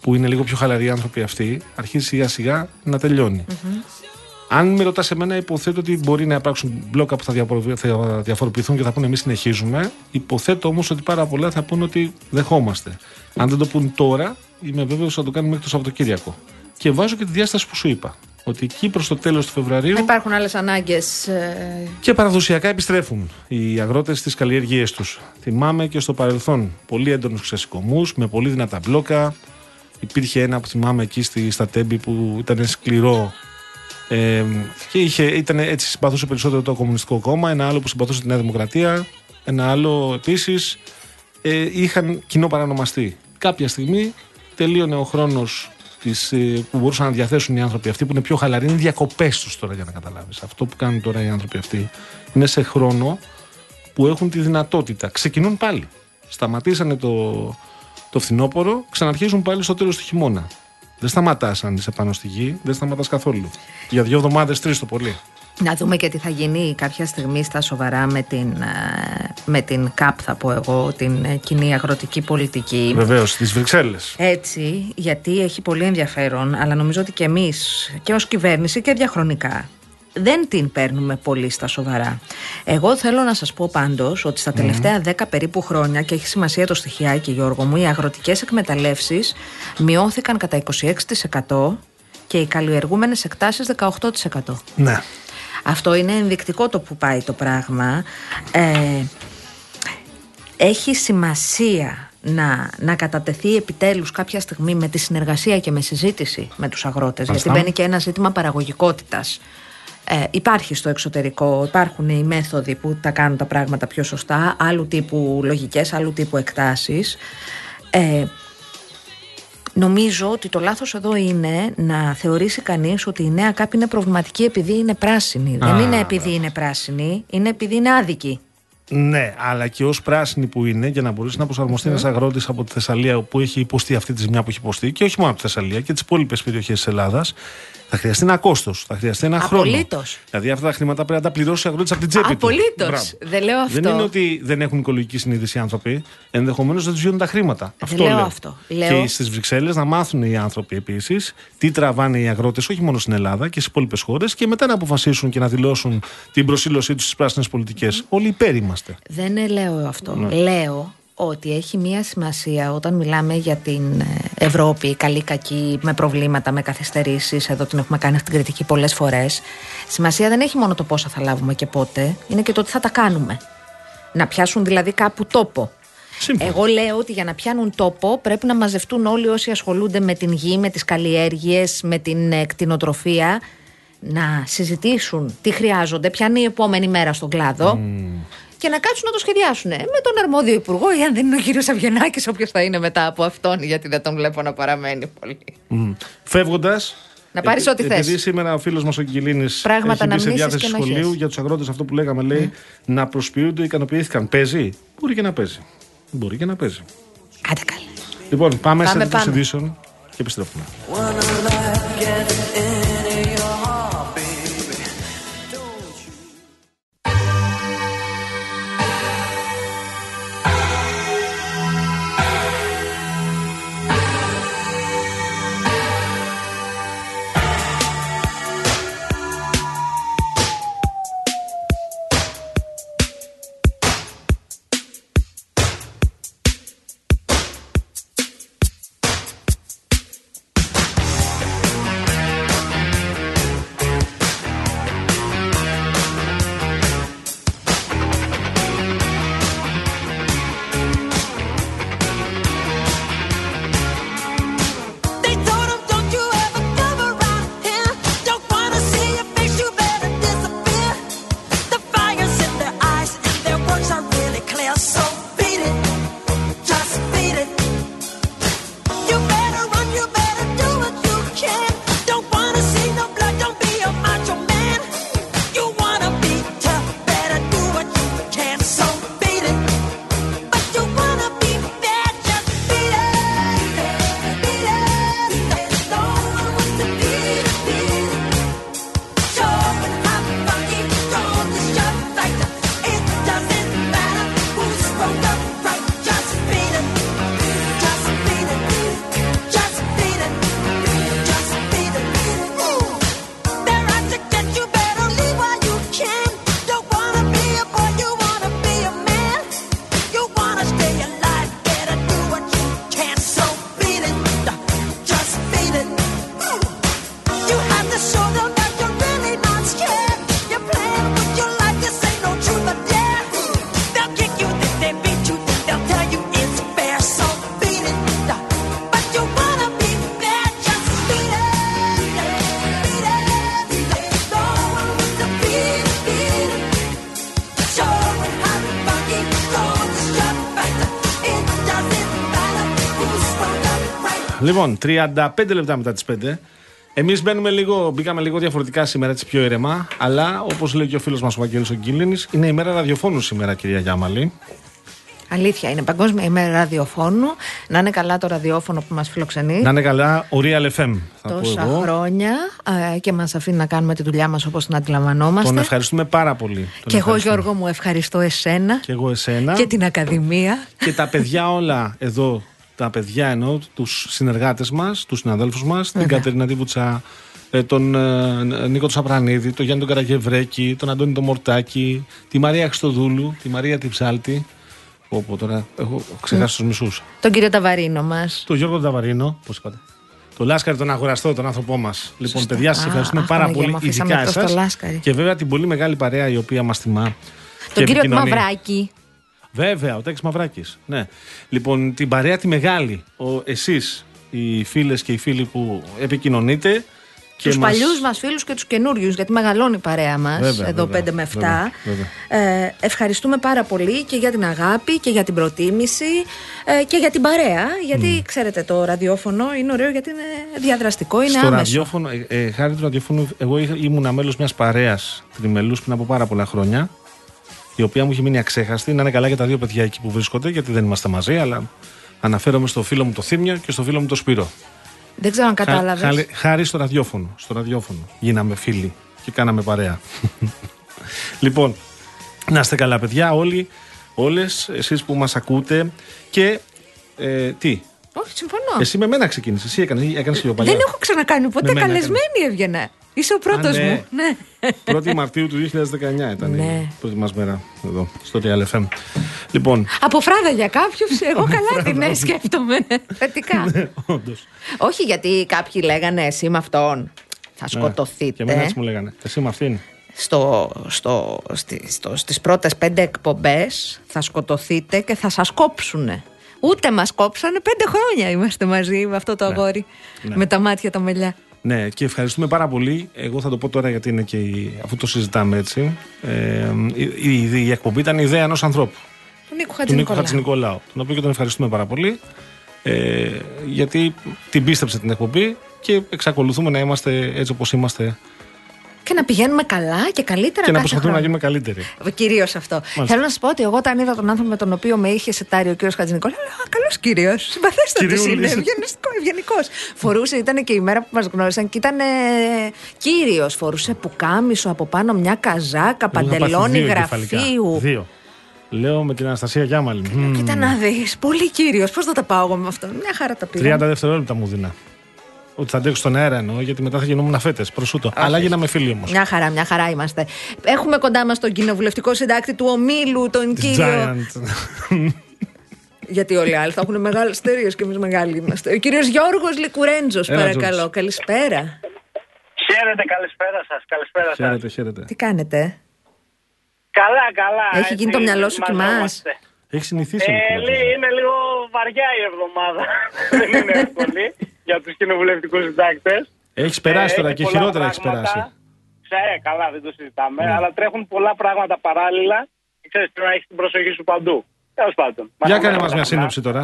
που είναι λίγο πιο χαλαροί οι άνθρωποι αυτοί, αρχίζει σιγά σιγά να τελειωνει Αν με ρωτάς εμένα, υποθέτω ότι μπορεί να υπάρξουν μπλόκα που θα, διαφορε- θα διαφοροποιηθούν και θα πούνε εμείς συνεχίζουμε. Υποθέτω όμως ότι πάρα πολλά θα πούνε ότι δεχόμαστε. Αν δεν το πούν τώρα, είμαι βέβαιος ότι θα το κάνουμε μέχρι το Σαββατοκύριακο. Και βάζω και τη διάσταση που σου είπα. Ότι εκεί προς το τέλος του Φεβρουαρίου Υπάρχουν άλλες ανάγκες. και παραδοσιακά επιστρέφουν οι αγρότες στις καλλιέργειέ τους. Θυμάμαι και στο παρελθόν πολύ έντονους ξεσηκωμούς με πολύ δυνατά μπλόκα. Υπήρχε ένα που θυμάμαι εκεί στη, στα Τέμπη που ήταν σκληρό ε, και είχε, ήταν, έτσι συμπαθούσε περισσότερο το Κομμουνιστικό Κόμμα. Ένα άλλο που συμπαθούσε τη Νέα Δημοκρατία. Ένα άλλο επίσης. Ε, είχαν κοινό παρανομαστή. Κάποια στιγμή τελείωνε ο χρόνος που μπορούσαν να διαθέσουν οι άνθρωποι αυτοί που είναι πιο χαλαροί. Είναι διακοπές τους τώρα για να καταλάβεις. Αυτό που κάνουν τώρα οι άνθρωποι αυτοί είναι σε χρόνο που έχουν τη δυνατότητα. Ξεκινούν πάλι. Σταματήσανε το, το φθινόπωρο, ξαναρχίζουν πάλι στο τέλος του χειμώνα. Δεν σταματάς αν είσαι πάνω στη γη, δεν σταματάς καθόλου. Για δύο εβδομάδες, τρεις το πολύ. Να δούμε και τι θα γίνει κάποια στιγμή στα σοβαρά με την, ε, με την ΚΑΠ, θα πω εγώ, την ε, κοινή αγροτική πολιτική. Βεβαίως, στις Βρυξέλλες. Έτσι, γιατί έχει πολύ ενδιαφέρον, αλλά νομίζω ότι και εμείς και ως κυβέρνηση και διαχρονικά δεν την παίρνουμε πολύ στα σοβαρά. Εγώ θέλω να σας πω πάντως ότι στα τελευταία 10 περίπου χρόνια και έχει σημασία το στοιχειάκι Γιώργο μου, οι αγροτικές εκμεταλλεύσεις μειώθηκαν κατά 26% και οι καλλιεργούμενες εκτάσεις 18%. Ναι. Αυτό είναι ενδεικτικό το που πάει το πράγμα. Ε, έχει σημασία να, να κατατεθεί επιτέλους κάποια στιγμή με τη συνεργασία και με συζήτηση με τους αγρότες Μάλιστα. γιατί μπαίνει και ένα ζήτημα παραγωγικότητας. Ε, υπάρχει στο εξωτερικό, υπάρχουν οι μέθοδοι που τα κάνουν τα πράγματα πιο σωστά, άλλου τύπου λογικές, άλλου τύπου εκτάσεις. Ε, Νομίζω ότι το λάθος εδώ είναι να θεωρήσει κανείς ότι η νέα ΚΑΠ είναι προβληματική επειδή είναι πράσινη. Α, Δεν είναι επειδή είναι πράσινη, είναι επειδή είναι άδικη. Ναι, αλλά και ως πράσινη που είναι, για να μπορέσει να προσαρμοστεί ένας αγρότης από τη Θεσσαλία που έχει υποστεί αυτή τη ζημιά που έχει υποστεί, και όχι μόνο από τη Θεσσαλία και τις υπόλοιπες περιοχές της Ελλάδας, θα χρειαστεί ένα κόστος, θα χρειαστεί ένα χρόνο. Απολύτως. Δηλαδή αυτά τα χρήματα πρέπει να τα πληρώσει ο αγρότης από την τσέπη του. Απολύτως. Μπράβο. Δεν λέω αυτό. Δεν είναι ότι δεν έχουν οικολογική συνείδηση οι άνθρωποι. Ενδεχομένως δεν τους βγαίνουν τα χρήματα. αυτό λέω λέω. αυτό. Λέω- Και στις Βρυξέλλες να μάθουν οι άνθρωποι επίσης τι τραβάνε οι αγρότες, όχι μόνο στην Ελλάδα και στις υπόλοιπες χώρες, και μετά να αποφασίσουν και να δηλώσουν την προσήλωσή τους στις πράσινες πολιτικές. Όλοι υπέρ είμαστε. Δεν λέω αυτό. Ναι. Λέω ότι έχει μία σημασία όταν μιλάμε για την ε, Ευρώπη, καλή, κακή, με προβλήματα, με καθυστερήσεις. Εδώ την έχουμε κάνει αυτή την κριτική πολλές φορές. Σημασία δεν έχει μόνο το πόσα θα λάβουμε και πότε, είναι και το τι θα τα κάνουμε. Να πιάσουν δηλαδή κάπου τόπο. Σύμφωνα. Εγώ λέω ότι για να πιάνουν τόπο πρέπει να μαζευτούν όλοι όσοι ασχολούνται με την γη, με τις καλλιέργειες, με την ε, κτηνοτροφία να συζητήσουν τι χρειάζονται, ποια είναι η επόμενη μέρα στον κλάδο και να κάτσουν να το σχεδιάσουν με τον αρμόδιο υπουργό ή αν δεν είναι ο κύριος Αβγενάκης όποιος θα είναι μετά από αυτόν γιατί δεν τον βλέπω να παραμένει πολύ. Φεύγοντας. Να πάρεις ό,τι θες. Επειδή σήμερα ο φίλος μας ο Κιλίνη Πράγματα έχει να μπει σε μνήσεις διάθεση και ενοχές. σχολείου για τους αγρότες, αυτό που λέγαμε λέει να προσποιούνται, ικανοποιήθηκαν. Παίζει. Μπορεί και να παίζει. Μπορεί και να παίζει. Άντε καλά. Λοιπόν, πάμε, Πάμε, σε πάμε. ειδήσεων και επιστρέφουμε. Λοιπόν, 35 λεπτά μετά τις 5. Εμείς μπαίνουμε λίγο, μπήκαμε λίγο διαφορετικά σήμερα, έτσι πιο ήρεμα. Αλλά όπως λέει και ο φίλος μας ο Βαγγέλης ο Γκίλινης, είναι η μέρα ραδιοφώνου σήμερα, κυρία Γιάμαλη. Αλήθεια είναι. Παγκόσμια ημέρα ραδιοφώνου. Να είναι καλά το ραδιόφωνο που μας φιλοξενεί. Να είναι καλά ο Real FM. Θα Τόσα πω εγώ. χρόνια ε, και μας αφήνει να κάνουμε τη δουλειά μας όπως την αντιλαμβανόμαστε. Τον ευχαριστούμε πάρα πολύ. Τον και εγώ ευχαριστούμε. Γιώργο μου ευχαριστώ εσένα Και εγώ εσένα. και την Ακαδημία. και τα παιδιά όλα εδώ, τα παιδιά εννοώ, τους συνεργάτες μας, τους συναδέλφους μας, την Κατερίνα Τίβουτσα, ε, τον ε, Νίκο του Σαπρανίδη, τον Γιάννη τον Καραγευρέκη, τον Αντώνη τον Μορτάκη, τη Μαρία Χριστοδούλου, τη Μαρία Τυψάλτη. Πω, πω, τώρα έχω ξεχάσει τους μισούς. Τον κύριο Ταβαρίνο μας. Τον Γιώργο Ταβαρίνο, πώς είπατε. Το Λάσκαρη, τον αγοραστό, τον άνθρωπό μας. Λοιπόν, Σωστά. παιδιά, σας Α, ευχαριστούμε αχ, πάρα Παναγία πολύ, μου, αφήσαμε ειδικά εκτός το εσάς. Λάσκαρη. Και βέβαια την πολύ μεγάλη παρέα η οποία μας τιμά. Τον και κύριο επικοινωνεί. Μαυράκη. Βέβαια, ο Τάκης Μαυράκης. Ναι. Λοιπόν, την παρέα τη μεγάλη, ο, εσείς, οι φίλες και οι φίλοι που επικοινωνείτε. Και Τους μας- παλιούς μας φίλους και τους καινούριους, γιατί μεγαλώνει η παρέα μας, Βέβαια, εδώ βέβαια, 5 με 7. βέβαια, βέβαια. Ε, ευχαριστούμε πάρα πολύ και για την αγάπη και για την προτίμηση ε, και για την παρέα. Γιατί ξέρετε, το ραδιόφωνο είναι ωραίο γιατί είναι διαδραστικό, είναι Στο άμεσο. ραδιόφωνο, ε, ε, χάρη του ραδιόφωνου, εγώ είχα- ήμουν μέλος μιας παρέας τριμελούς πριν από πάρα πολλά χρόνια. Η οποία μου έχει μείνει αξέχαστη. Να είναι καλά για τα δύο παιδιά εκεί που βρίσκονται, γιατί δεν είμαστε μαζί, αλλά αναφέρομαι στο φίλο μου το Θήμιο και στο φίλο μου το Σπύρο. Δεν ξέρω αν Χα- κατάλαβες. χάρη- Χάρη στο ραδιόφωνο. Στο ραδιόφωνο. Γίναμε φίλοι και κάναμε παρέα. λοιπόν, να είστε καλά, παιδιά, όλοι, όλες, εσείς που μας ακούτε και ε, τι, Όχι, συμφωνώ. εσύ με μένα ξεκίνησες, εσύ έκανες, έκανες πιο παλιά. Δεν έχω ξανακάνει ποτέ. Με μένα Καλεσμένη έβγαινα. Είσαι ο πρώτος Α, ναι. μου. Ναι. 1η Μαρτίου του 2019 ήταν Ναι. η πρώτη μας μέρα εδώ, στο Real FM. Λοιπόν, Από φράδα για κάποιους, εγώ καλά την ε, σκέφτομαι. Θετικά. όντως. Όχι γιατί κάποιοι λέγανε εσύ με αυτόν θα Ναι. σκοτωθείτε. Και εμένα έτσι μου λέγανε. Εσύ με αυτήν. στο, στο, στη, στο, στις πρώτες πέντε εκπομπές θα σκοτωθείτε και θα σας κόψουνε. Ούτε μας κόψανε, πέντε χρόνια είμαστε μαζί με αυτό το αγόρι. Ναι. Με τα μάτια τα μελιά. Ναι, και ευχαριστούμε πάρα πολύ. Εγώ θα το πω τώρα γιατί είναι και η, αφού το συζητάμε έτσι. Ε, η, η, η εκπομπή ήταν η ιδέα ενός ανθρώπου. Του Νίκου Του Νίκου Χατζηνικολάου. Χατζηνικολάου. Τον οποίο και τον ευχαριστούμε πάρα πολύ. Ε, γιατί την πίστεψε την εκπομπή και εξακολουθούμε να είμαστε έτσι όπως είμαστε Και να πηγαίνουμε καλά και καλύτερα και να κάθε προσπαθούμε να χρόνο. γίνουμε καλύτεροι. Κυρίως αυτό. Θέλω να σας πω ότι εγώ όταν είδα τον άνθρωπο με τον οποίο με είχε σετάρει ο κύριος Χατζηνικόλα, λέω Α, καλός κύριος. Συμπαθέστατο Κυριούλης. είναι. Ευγενικός. Φορούσε, ήταν και η μέρα που μας γνώρισαν και ήταν κύριος. Φορούσε πουκάμισο από πάνω μια καζάκα, Εγώ είχα πάθεις παντελόνι δύο κεφαλικά. γραφείου. Δύο. Λέω με την Αναστασία Γιάμαλη. Μμμ. Κοίτα να δεις. Πολύ κύριος. Πώς θα τα πάω εγώ με αυτόν. Μια χαρά τα πήγα. 30 δευτερόλεπτα μου δίνα. Ότι θα αντέξω στον αέρα εννοώ, γιατί μετά θα γινόμουν φέτε. Προσούτο. Αλλά γίναμε φίλοι όμως. Μια χαρά, μια χαρά είμαστε. Έχουμε κοντά μας τον κοινοβουλευτικό συντάκτη του ομίλου, τον κύριο. Giant. Γιατί όλοι οι άλλοι θα έχουν μεγάλες εταιρείε και εμείς μεγάλοι είμαστε. Ο κύριος Γιώργος Λικουρέντζος, Έλα, παρακαλώ. Τζόρτζ. Καλησπέρα. Χαίρετε, καλησπέρα σας. Καλησπέρα σας. χαίρετε, χαίρετε. Τι κάνετε, Καλά, καλά. Έχει γίνει το μυαλό σου κοιμάς; ετοιμαζόμαστε. Έχει συνηθίσει. ο Ε, Νικόλας. λί- είναι λίγο βαριά η εβδομάδα. Δεν είναι εύκολη για τους κοινοβουλευτικούς συντάκτες. Έχεις περάσει τώρα και χειρότερα έχεις περάσει. Ξέρε, καλά, δεν το συζητάμε. Ναι. Αλλά τρέχουν πολλά πράγματα παράλληλα. Και ξέρεις, πρέπει να έχεις την προσοχή σου παντού. Τέλος πάντων. Για Μας κάνε τα μας μια καλά. σύνοψη τώρα.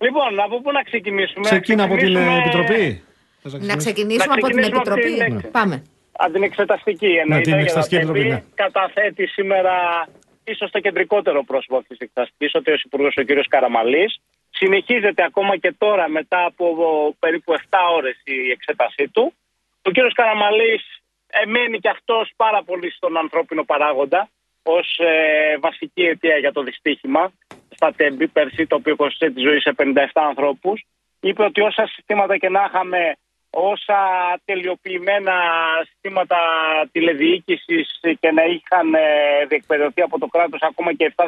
Λοιπόν, από πού να ξεκινήσουμε; Ξεκίνα από την ε, Ξεκινήσουμε Επιτροπή. Θες Να ξεκινήσουμε Να από την ξεκινήσουμε από Επιτροπή. την λέξη. Πάμε. Από την εξεταστική εννοείται. την για Εξεταστική τα Επιτροπή, ΤΕΠΗ. ναι. Καταθέτει σήμερα ίσως το κεντρικότερο πρόσωπο αυτής της εξεταστικής, ο τέος Υπουργός ο κ. Καραμαλής. Συνεχίζεται ακόμα και τώρα μετά από περίπου 7 ώρες η εξέτασή του. Ο κ. Καραμαλής εμένει και αυτός πάρα πολύ στον ανθρώπινο παράγοντα ως βασική αιτία για το δυστύχημα στα τέμπη πέρσι, το οποίο κόστησε τη ζωή σε 57 ανθρώπους. Είπε ότι όσα συστήματα και να είχαμε όσα τελειοποιημένα συστήματα τηλεδιοίκησης και να είχαν ε, διεκπαιρεωθεί από το κράτος ακόμα και 7-17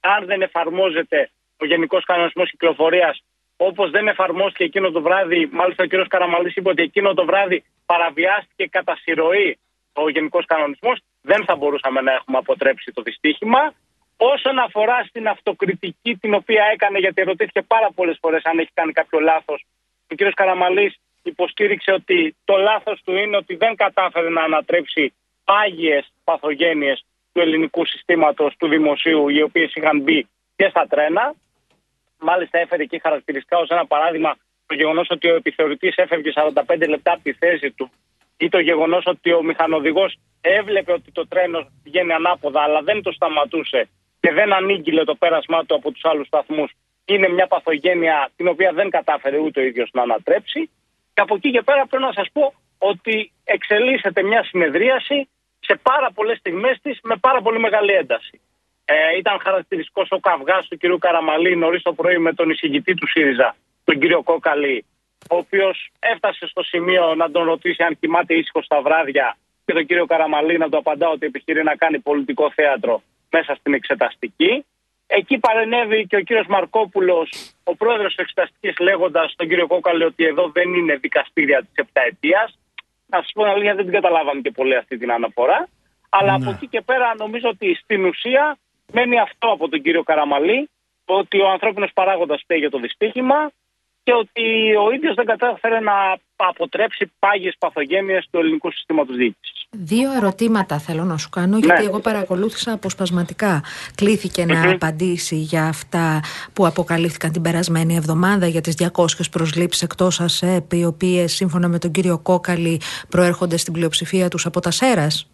αν δεν εφαρμόζεται ο Γενικός Κανονισμός Κυκλοφορίας όπως δεν εφαρμόστηκε εκείνο το βράδυ, μάλιστα ο κ. Καραμαλής είπε ότι εκείνο το βράδυ παραβιάστηκε κατά συρροή ο Γενικός Κανονισμός, δεν θα μπορούσαμε να έχουμε αποτρέψει το δυστύχημα. Όσον αφορά στην αυτοκριτική την οποία έκανε, γιατί ερωτήθηκε πάρα πολλές φορές αν έχει κάνει κάποιο λάθος, ο κ. Καραμαλής υποστήριξε ότι το λάθος του είναι ότι δεν κατάφερε να ανατρέψει πάγιε παθογένειες του ελληνικού συστήματος του δημοσίου, οι οποίες είχαν μπει και στα τρένα. Μάλιστα, έφερε εκεί χαρακτηριστικά ως ένα παράδειγμα το γεγονός ότι ο επιθεωρητής έφευγε 45 λεπτά από τη θέση του ή το γεγονός ότι ο μηχανοδηγός έβλεπε ότι το τρένος πηγαίνει ανάποδα, αλλά δεν το σταματούσε και δεν ανήγγειλε το πέρασμά του από τους άλλους σταθμούς, είναι μια παθογένεια την οποία δεν κατάφερε ούτε ο ίδιος να ανατρέψει. Και από εκεί και πέρα πρέπει να σας πω ότι εξελίσσεται μια συνεδρίαση σε πάρα πολλές στιγμές της με πάρα πολύ μεγάλη ένταση. Ε, ήταν χαρακτηριστικός ο καυγάς του κ. Καραμαλή νωρίς το πρωί με τον εισηγητή του ΣΥΡΙΖΑ, τον κύριο Κόκαλη, ο οποίος έφτασε στο σημείο να τον ρωτήσει αν κοιμάται ήσυχος στα βράδια και τον κύριο Καραμαλή να του απαντά ότι επιχειρεί να κάνει πολιτικό θέατρο μέσα στην εξεταστική. Εκεί παρενέβη και ο κύριος Μαρκόπουλος, ο πρόεδρος της εξεταστικής, λέγοντας στον κύριο Κόκαλη ότι εδώ δεν είναι δικαστήρια της επταετίας. Να σας πω την αλήθεια, δεν την καταλάβαμε και πολύ αυτή την αναφορά. Αλλά από εκεί και πέρα νομίζω ότι στην ουσία μένει αυτό από τον κύριο Καραμαλή, ότι ο ανθρώπινος παράγοντας φταίει για το δυστύχημα και ότι ο ίδιος δεν κατάφερε να αποτρέψει πάγιες παθογένειες του ελληνικού συστήματος διοίκησης. Δύο ερωτήματα θέλω να σου κάνω, γιατί Ναι. εγώ παρακολούθησα αποσπασματικά. Κλήθηκε να απαντήσει για αυτά που αποκαλύφθηκαν την περασμένη εβδομάδα για τις 200 προσλήψεις εκτός ΑΣΕΠ, οι οποίες σύμφωνα με τον κύριο Κόκαλη προέρχονται στην πλειοψηφία τους από τα ΣΕΡΑΣ.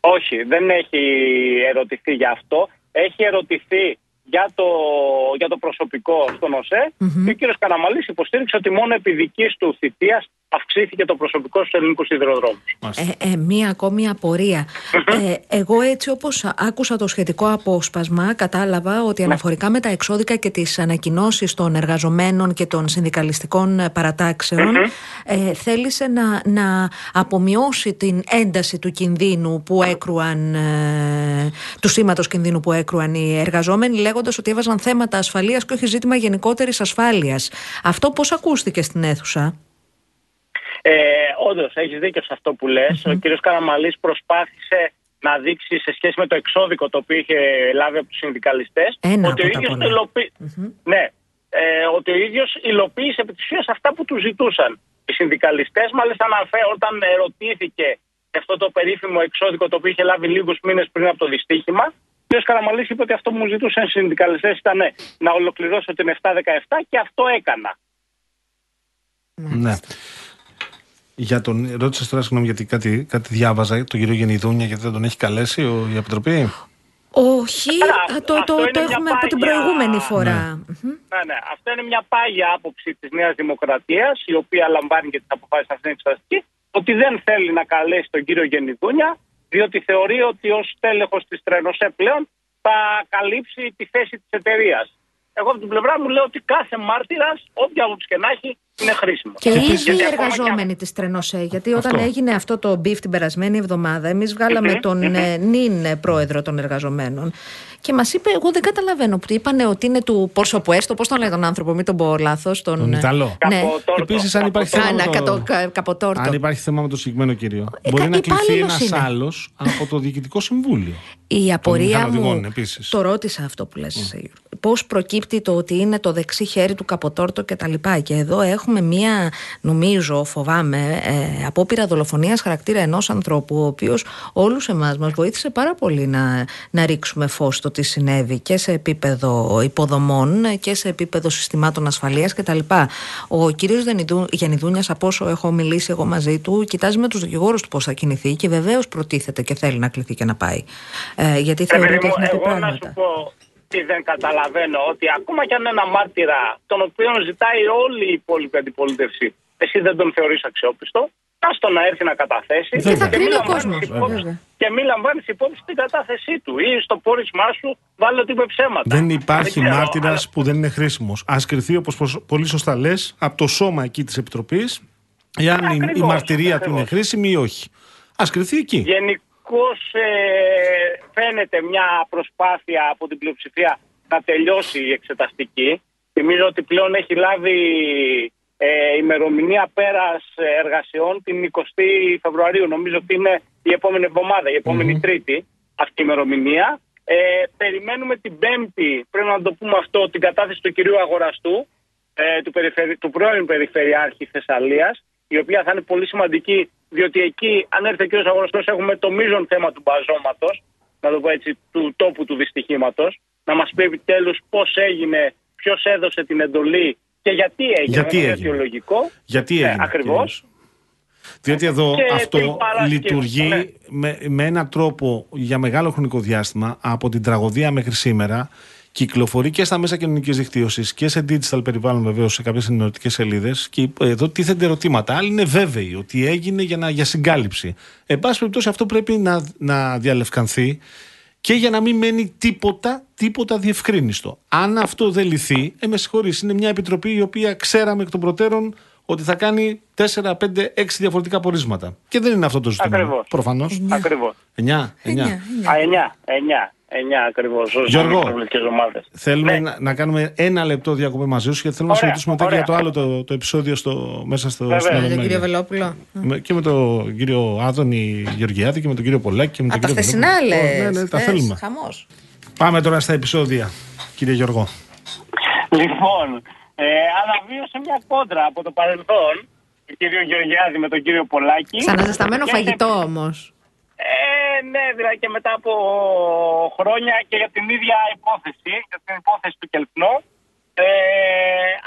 Όχι, δεν έχει ερωτηθεί για αυτό. Έχει ερωτηθεί για το, για το προσωπικό στον ΟΣΕ και ο κύριος Καραμαλής υποστήριξε ότι μόνο επί δικής του θητείας αυξήθηκε το προσωπικό στους ελληνικούς σιδηροδρόμους. Ε, ε, μία ακόμη απορία. Ε, εγώ έτσι όπως άκουσα το σχετικό απόσπασμα κατάλαβα ότι αναφορικά με τα εξώδικα και τις ανακοινώσεις των εργαζομένων και των συνδικαλιστικών ε, παρατάξεων ε, θέλησε να, να απομειώσει την ένταση του κινδύνου που έκρουαν ε, του σήματος κινδύνου που έκρουαν οι εργαζόμενοι λέγοντας ότι έβαζαν θέματα ασφαλείας και όχι ζήτημα γενικότερης ασφάλειας. Αυτό πώς ακούστηκε στην αίθουσα; Ε, Όντως, έχεις δίκιο σε αυτό που λες. Ο κ. Καραμαλής προσπάθησε να δείξει σε σχέση με το εξώδικο το οποίο είχε λάβει από τους συνδικαλιστές Ένα ότι, ο από τα ίδιος πολλά. το υλοποιεί- ναι, ε, ότι ο ίδιος υλοποίησε επί της ουσίας αυτά που του ζητούσαν. Οι συνδικαλιστές, μάλιστα, αναφέρει όταν ερωτήθηκε αυτό το περίφημο εξώδικο το οποίο είχε λάβει λίγους μήνες πριν από το δυστύχημα, ο κ. Καραμαλής είπε ότι αυτό που μου ζητούσαν οι συνδικαλιστές ήταν ναι, να ολοκληρώσω την 7-17 και αυτό έκανα. Ναι. Για τον, ρώτησες τώρα, συγγνώμη, γιατί κάτι, κάτι διάβαζα, τον κύριο Γενιδούνια, γιατί δεν τον έχει καλέσει ο, η Επιτροπή; Όχι, Καλά, α, το, αυτό το, είναι το μια έχουμε από την πάγια- προηγούμενη φορά. Μμμ. Ναι, ναι. Αυτό είναι μια πάγια άποψη της Νέας Δημοκρατίας, η οποία λαμβάνει και τις αποφάσεις αυτής της εξεταστικής, ότι δεν θέλει να καλέσει τον κύριο Γενιδούνια, διότι θεωρεί ότι ως στέλεχος της Τρενοσέ πλέον θα καλύψει τη θέση της εταιρείας. Εγώ από την πλευρά μου λέω ότι κάθε μάρτυρας, όποια άποψη και να έχει, είναι χρήσιμος. Και οι ίδιοι οι Γιατί ακόμα εργαζόμενοι της Τρενοσέ, γιατί όταν Αυτό. έγινε αυτό το beef την περασμένη εβδομάδα, εμείς βγάλαμε Μμμ, τον ε, νυν ε, πρόεδρο των εργαζομένων και μας είπε: Εγώ δεν καταλαβαίνω. Που είπανε ότι είναι του Πόρσο Πουέστο, πώς τον λέει τον άνθρωπο, μην τον πω λάθος. Τον, Τον ε, Ιταλό. Ναι. Καποτόρτο. Επίσης, αν υπάρχει θέμα. Κάνα με κατο, το... κα- καποτόρτο. Αν υπάρχει θέμα με το συγκεκριμένο κύριο, Ε, μπορεί κα- να κληθεί υπάλληλος ένας είναι. άλλος από το Διοικητικό Συμβούλιο. Η απορία μηχανοδηγών μου, επίσης. το ρώτησα αυτό που λες, mm. πώς προκύπτει το ότι είναι το δεξί χέρι του Καποτόρτο και τα λοιπά. Και εδώ έχουμε μία, νομίζω, φοβάμαι, ε, απόπειρα δολοφονίας χαρακτήρα ενός ανθρώπου, ο οποίος όλους εμάς μας βοήθησε πάρα πολύ να, να ρίξουμε φως στο τι συνέβη και σε επίπεδο υποδομών και σε επίπεδο συστημάτων ασφαλείας κτλ. Ο κύριος Γενιδού, Γενιδούνιας, από όσο έχω μιλήσει εγώ μαζί του, κοιτάζει με τους δικηγόρους του πώς θα κινηθεί και βεβαίως προτίθεται και θέλει να κληθεί και να πάει. Ε, γιατί Ρε θεωρεί παιδί ότι μου, έχει να πει εγώ να πράγματα. σου πω τι δεν καταλαβαίνω, ότι ακόμα κι αν ένα μάρτυρα τον οποίο ζητάει όλη η υπόλοιπη αντιπολίτευση, εσύ δεν τον θεωρείς αξιόπιστο, άστο να έρθει να καταθέσει Και θα μη κρίνει ο λαμβάνεις κόσμος, υπόψη- βέβαια. και μην λαμβάνεις υπόψη την κατάθεσή του ή στο πόρισμά σου βάλω ότι είπε ψέματα. Δεν υπάρχει ξέρω, μάρτυρας αλλά- που δεν είναι χρήσιμος. Α κρυθεί, όπως πολύ σωστά λες, από το σώμα εκεί της Επιτροπής, εάν η- η Ακριβώς, μαρτυρία του είναι ακριβώς. χρήσιμη ή όχι. Α κρυθεί εκεί. Γενικώ φαίνεται μια προσπάθεια από την πλειοψηφία να τελειώσει η εξεταστική. Θυμίζω ότι πλέον έχει λάβει ε, ημερομηνία πέρας εργασιών την 20η Φεβρουαρίου. Νομίζω ότι είναι η επόμενη εβδομάδα, η επομενη Τρίτη αυτή η ημερομηνία. Ε, περιμένουμε την Πέμπτη, πρέπει να το πούμε αυτό, την κατάθεση του κυρίου Αγοραστού, ε, του, περιφερει... του πρώην Περιφερειάρχη Θεσσαλίας, η οποία θα είναι πολύ σημαντική, διότι εκεί, αν έρθει ο κ. Αγοραστός, έχουμε το μείζον θέμα του μπαζώματος, να το πω έτσι, του τόπου του δυστυχήματος, να μας πει επιτέλους πώς έγινε, ποιος έδωσε την εντολή και γιατί έγινε. Γιατί είναι έγινε. αιτιολογικό. Γιατί Ναι, έγινε. ακριβώς. κυρίως. Διότι εδώ Και την αυτό Παρασκευή, λειτουργεί ναι. με, με έναν τρόπο για μεγάλο χρονικό διάστημα από την τραγωδία μέχρι σήμερα. Κυκλοφορεί και στα μέσα κοινωνικής δικτύωσης και σε digital περιβάλλον βεβαίως σε κάποιες ενημερωτικές σελίδες. Και εδώ τίθενται ερωτήματα. Άλλοι είναι βέβαιοι ότι έγινε για, να, για συγκάλυψη. Εν πάση περιπτώσει, αυτό πρέπει να, να διαλευκανθεί και για να μην μένει τίποτα, τίποτα διευκρίνιστο. Αν αυτό δεν λυθεί, ε, με συγχωρείς, είναι μια επιτροπή η οποία ξέραμε εκ των προτέρων ότι θα κάνει 4, 5, 6 διαφορετικά πορίσματα. Και δεν είναι αυτό το ζήτημα. Ακριβώς. Προφανώς. Ακριβώς. 9. 9. Εννιά, εννιά. Α, 9. 9. 9 ακριβώς. Γιώργο. ομάδες. Θέλουμε Ναι. να, να κάνουμε ένα λεπτό διακοπή μαζί σου γιατί θέλουμε να Ωραία, συζητήσουμε μετά και ωραία. για το άλλο το, το επεισόδιο στο, μέσα στο Βέβαια. στην Με τον Ολομέλεια. κύριο Βελόπουλο. Με- Και με τον κύριο Άδωνη Γεωργιάδη και με τον κύριο Πολάκη και με Α, τον τα κύριο χθεσινά Βελόπουλο. λες. Ναι, ναι, τα θες, θέλουμε. Χαμός. Πάμε τώρα στα επεισόδια, κύριε Γιώργο. Λοιπόν, ε, αναβίωσε μια κόντρα από το παρελθόν του κύριο Γεωργιάδη με τον κύριο Πολάκη. Σαν αναζεσταμένο Και φαγητό όμως. Ε, ναι, δηλαδή και μετά από χρόνια και για την ίδια υπόθεση, για την υπόθεση του Κελπνό. Ε,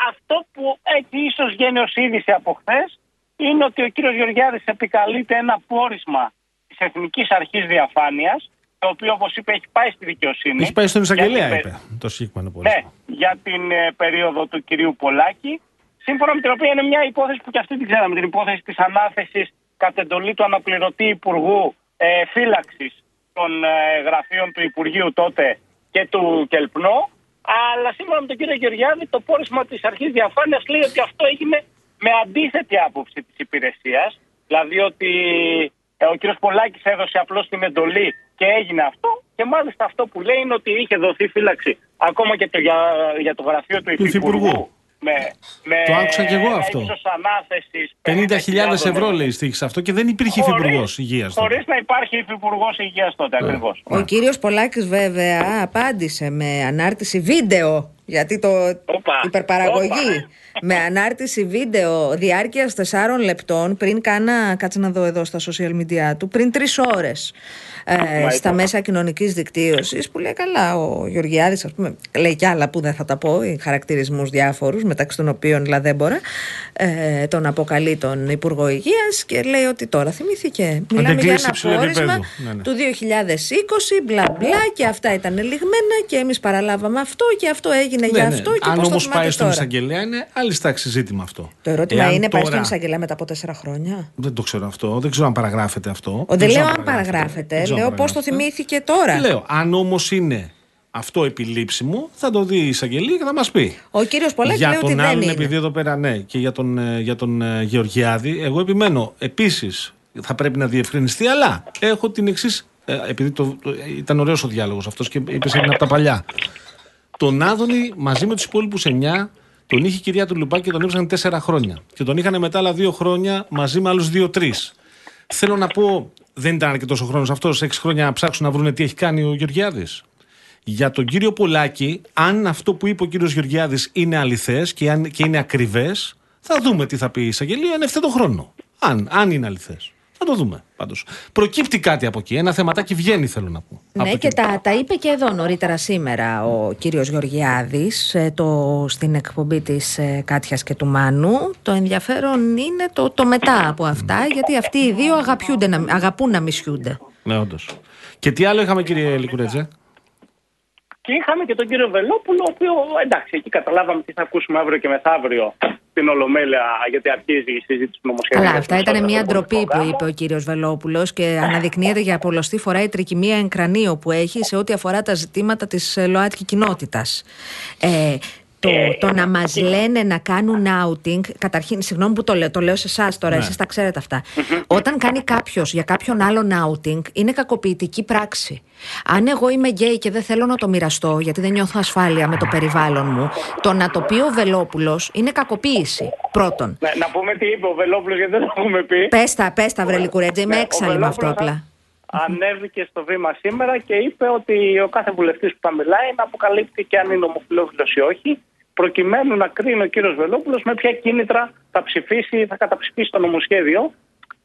αυτό που έτσι ίσως βγαίνει ως είδηση από χθες είναι ότι ο κύριος Γεωργιάδης επικαλείται ένα πόρισμα της Εθνικής Αρχής Διαφάνειας το οποίο όπως είπε έχει πάει στη δικαιοσύνη. Έχει πάει στον εισαγγελέα, Για την είπε. Το συγκεκριμένο ναι, πόρισμα. για την ε, περίοδο του κυρίου Πολάκη. Σύμφωνα με την οποία είναι μια υπόθεση που και αυτή την ξέραμε, την υπόθεση της ανάθεσης κατ' εντολή του αναπληρωτή Υπουργού ε, φύλαξης των ε, γραφείων του Υπουργείου τότε και του Κελπνό. Αλλά σύμφωνα με τον κύριο Γεωργιάδη, το πόρισμα της αρχής διαφάνειας λέει ότι αυτό έγινε με αντίθετη άποψη της υπηρεσίας. Δηλαδή ότι ε, ο κύριος Πολάκης έδωσε απλώς την εντολή και έγινε αυτό. Και μάλιστα αυτό που λέει είναι ότι είχε δοθεί φύλαξη ακόμα και το, για, για το γραφείο του Του Υφυπουργού. Υφυπουργού. Με, με Το άκουσα κι εγώ αυτό. ίσως ανάθεσης 50.000 ευρώ λέει στήχησε αυτό και δεν υπήρχε υφυπουργός υγείας. Χωρίς να υπάρχει υφυπουργός υγείας τότε ακριβώς. Ο κύριος Πολάκης βέβαια απάντησε με ανάρτηση βίντεο γιατί το Όπα, υπερπαραγωγή όπα. Με ανάρτηση βίντεο διάρκειας 4 λεπτών πριν κάνα, κάτσε να δω εδώ στα social media του, πριν τρεις ώρες ε, Μα στα είπα. μέσα κοινωνικής δικτύωσης που λέει καλά ο Γεωργιάδης ας πούμε, λέει κι άλλα που δεν θα τα πω, οι χαρακτηρισμούς διάφορους μεταξύ των οποίων λαδέμπορα ε, τον αποκαλεί τον Υπουργό Υγείας και λέει ότι τώρα θυμήθηκε μιλάμε για Αντεκλήσει ένα υψηλού πόρισμα επίπεδου. Ναι, ναι. του 2020 μπλα μπλα και αυτά ήταν λιγμένα και εμείς παραλάβαμε αυτό και αυτό έγινε για αυτό και Ναι, Αν πώς το όμως θυμάται πάει στον τώρα. εισαγγελέα είναι άλλη τάξη ζήτημα αυτό. Το ερώτημα Εάν είναι πάει τώρα- στον εισαγγελέα μετά από τέσσερα χρόνια; Δεν το ξέρω αυτό. Δεν ξέρω αν παραγράφεται αυτό. Ο, δεν ξέρω λέω αν παραγράφεται, Δεν ξέρω αν λέω πώς το παραγράφεται. θυμήθηκε τώρα. Λέω, αν όμως είναι αυτό επιλήψιμο, θα το δει η εισαγγελία και θα μας πει. Ο κύριος Πολάκης για λέει τον ότι δεν άλλον, είναι. επειδή εδώ πέρα ναι, και για τον, ε, για τον ε, Γεωργιάδη, εγώ επιμένω. Επίσης, θα πρέπει να διευκρινιστεί, αλλά έχω την εξής. επειδή το, το- ήταν ωραίος ο διάλογος αυτός και είπες είναι από τα παλιά. Τον Άδωνη μαζί με τους υπόλοιπους 9 τον είχε η κυρία του Λουπάκη και τον έβρισαν 4 χρόνια. Και τον είχαν μετά άλλα 2 χρόνια μαζί με άλλους 2-3. Θέλω να πω, δεν ήταν αρκετός ο χρόνος αυτός, 6 χρόνια να ψάξουν να βρουν τι έχει κάνει ο Γεωργιάδης. Για τον κύριο Πολάκη, αν αυτό που είπε ο κύριος Γεωργιάδης είναι αληθές και, αν- και είναι ακριβές, θα δούμε τι θα πει η εισαγγελία εν ευθέτω χρόνο. Αν, αν είναι αληθές. Θα το δούμε πάντως. Προκύπτει κάτι από εκεί. Ένα θεματάκι βγαίνει, θέλω να πω. Ναι, Από και εκεί. τα, τα είπε και εδώ νωρίτερα σήμερα ο κύριος Γεωργιάδης ε, το, στην εκπομπή της ε, Κάτιας και του Μάνου. Το ενδιαφέρον είναι το, το μετά από αυτά, γιατί αυτοί οι δύο αγαπιούνται, να, αγαπούν να μισιούνται. Ναι, όντως. Και τι άλλο είχαμε, κύριε Λικουρέτζε; Και είχαμε και τον κύριο Βελόπουλο, ο οποίος εντάξει, εκεί καταλάβαμε τι θα ακούσουμε αύριο και μεθαύριο στην Ολομέλεια, γιατί αρχίζει η συζήτηση του νομοσχεδίου. Αλλά αυτά ήταν μια ντροπή που πρόγραμμα. είπε ο κύριος Βελόπουλος και αναδεικνύεται για πολλωστή φορά η τρικυμία εν κρανίο που έχει σε ό,τι αφορά τα ζητήματα της ΛΟΑΤΚΙ κοινότητας. Ε, το, το να μας λένε να κάνουν outing, καταρχήν, συγγνώμη που το λέω, το λέω σε εσάς τώρα, Ναι. εσείς τα ξέρετε αυτά. Όταν κάνει κάποιος για κάποιον άλλον outing, είναι κακοποιητική πράξη. Αν εγώ είμαι γκέι και δεν θέλω να το μοιραστώ, γιατί δεν νιώθω ασφάλεια με το περιβάλλον μου, το να το πει ο Βελόπουλος είναι κακοποίηση. Πρώτον. Ναι, να πούμε τι είπε ο Βελόπουλος, γιατί δεν το έχουμε πει. Πες τα, πες τα, βρε Λικουρέτζε, είμαι Ναι, ο έξαλλη με αυτό Βελόπουλος απλά. Ανέβηκε στο βήμα σήμερα και είπε ότι ο κάθε βουλευτής που θα μιλάει να αποκαλύπτει και αν είναι ομοφυλόφιλος ή όχι, προκειμένου να κρίνει ο κύριος Βελόπουλος με ποια κίνητρα θα ψηφίσει, θα καταψηφίσει το νομοσχέδιο.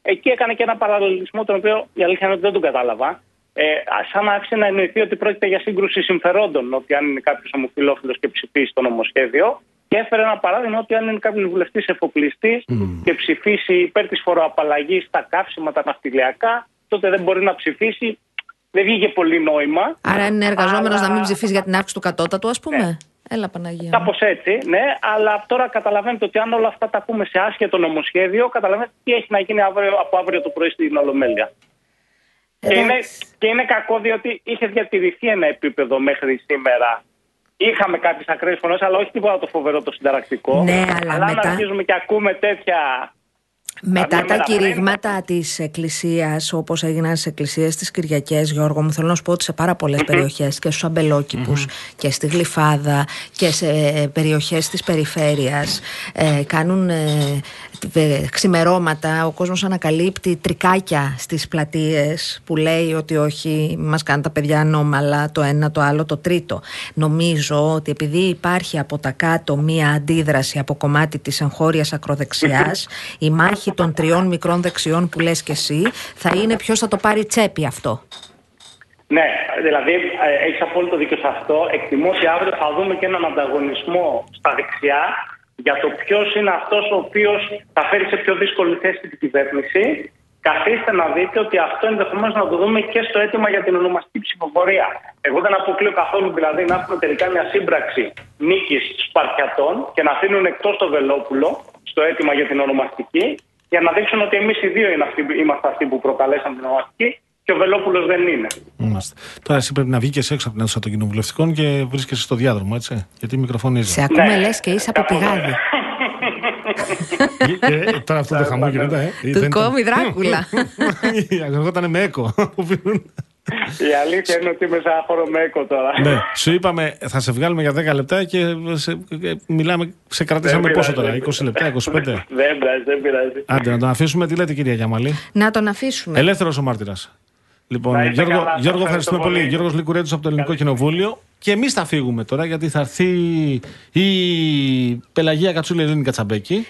Εκεί έκανε και ένα παραλληλισμό, τον οποίο η αλήθεια είναι ότι δεν τον κατάλαβα. Ε, σαν να άφησε να εννοηθεί ότι πρόκειται για σύγκρουση συμφερόντων, ότι αν είναι κάποιος ομοφυλόφιλος και ψηφίσει το νομοσχέδιο. Και έφερε ένα παράδειγμα ότι αν είναι κάποιος βουλευτής εφοπλιστής και ψηφίσει υπέρ της φοροαπαλλαγής στα καύσιμα, τα ναυτιλιακά, τότε δεν μπορεί να ψηφίσει. Δεν βγήκε πολύ νόημα. Άρα είναι εργαζόμενος Αλλά- να μην ψηφίσει για την αύξηση του κατώτατου, ας πούμε. Έλα, Παναγία. μου. Κάπω έτσι, ναι, αλλά τώρα καταλαβαίνετε ότι αν όλα αυτά τα πούμε σε άσχετο νομοσχέδιο, καταλαβαίνετε τι έχει να γίνει αύριο, από αύριο το πρωί στην Ολομέλεια. Και είναι, Εντάξει. και είναι κακό διότι είχε διατηρηθεί ένα επίπεδο μέχρι σήμερα. Είχαμε κάποιες ακραίες φωνές, αλλά όχι τίποτα το φοβερό το συνταρακτικό. Ναι, αλλά αν μετά- αρχίζουμε και ακούμε τέτοια. Μετά Καμιά τα μέρα κηρύγματα της Εκκλησίας, όπως έγιναν στις εκκλησίες τη Κυριακές, Γιώργο, μου θέλω να σου πω ότι σε πάρα πολλές περιοχές και στους αμπελοκηπου και στη Γλυφάδα και σε περιοχές της περιφέρειας ε, κάνουν ε, ε, ξημερώματα. Ο κόσμος ανακαλύπτει τρικάκια στις πλατείες που λέει ότι όχι, μας κάνουν τα παιδιά ανώμαλα, το ένα, το άλλο, το τρίτο. Νομίζω ότι επειδή υπάρχει από τα κάτω μία αντίδραση από κομμάτι της εγχώριας ακροδεξιάς, η μάχη των τριών μικρών δεξιών που λες και εσύ θα είναι ποιος θα το πάρει τσέπη αυτό; Ναι, δηλαδή έχεις απόλυτο δίκιο σε αυτό. Εκτιμώ ότι αύριο θα δούμε και έναν ανταγωνισμό στα δεξιά για το ποιος είναι αυτός ο οποίος θα φέρει σε πιο δύσκολη θέση την κυβέρνηση. Καθίστε να δείτε ότι αυτό ενδεχομένως να το δούμε και στο αίτημα για την ονομαστική ψηφοφορία. Εγώ δεν αποκλείω καθόλου δηλαδή να έχουμε τελικά μια σύμπραξη νίκης Σπαρτιατών και να αφήνουν εκτός το Βελόπουλο στο αίτημα για την ονομαστική για να δείξουν ότι εμείς οι δύο είναι αυτοί, είμαστε αυτοί που προκαλέσαν την ονομαστική και ο Βελόπουλος δεν είναι. Είμαστε. Τώρα εσύ πρέπει να βγεις έξω από την αίθουσα των κοινοβουλευτικών και βρίσκεσαι στο διάδρομο, έτσι. Γιατί μικροφωνίζεις. Σε ακούμε Ναι. λες και είσαι από Κάπου εδώ. πηγάδι. Ε, ε, τώρα αυτό το χαμό γίνεται, ε. Ε, Του δεν ήταν- κόμι Δράκουλα. Ακουγόταν με έκο. Η αλήθεια είναι ότι είμαι σε ένα χώρο με έκο τώρα. ναι, σου είπαμε θα σε βγάλουμε για 10 λεπτά και σε, ε, μιλάμε, σε κρατήσαμε Δεν πόσο πειράζει, τώρα, δεν 20 λεπτά, 25. Δεν πειράζει, δεν πειράζει. Άντε, να τον αφήσουμε. Τι λέτε, κυρία Γιαμαλή; Να τον αφήσουμε. Ελεύθερος ο μάρτυρας. Λοιπόν, Να είστε Γιώργο, καλά, σας Γιώργο ευχαριστώ ευχαριστούμε πολύ. πολύ. Γιώργος Λικουρέτος από το Ελληνικό Κοινοβούλιο. Και εμείς θα φύγουμε τώρα γιατί θα έρθει η Πελαγία Κατσούλη Ελένη Κατσαμπέκη.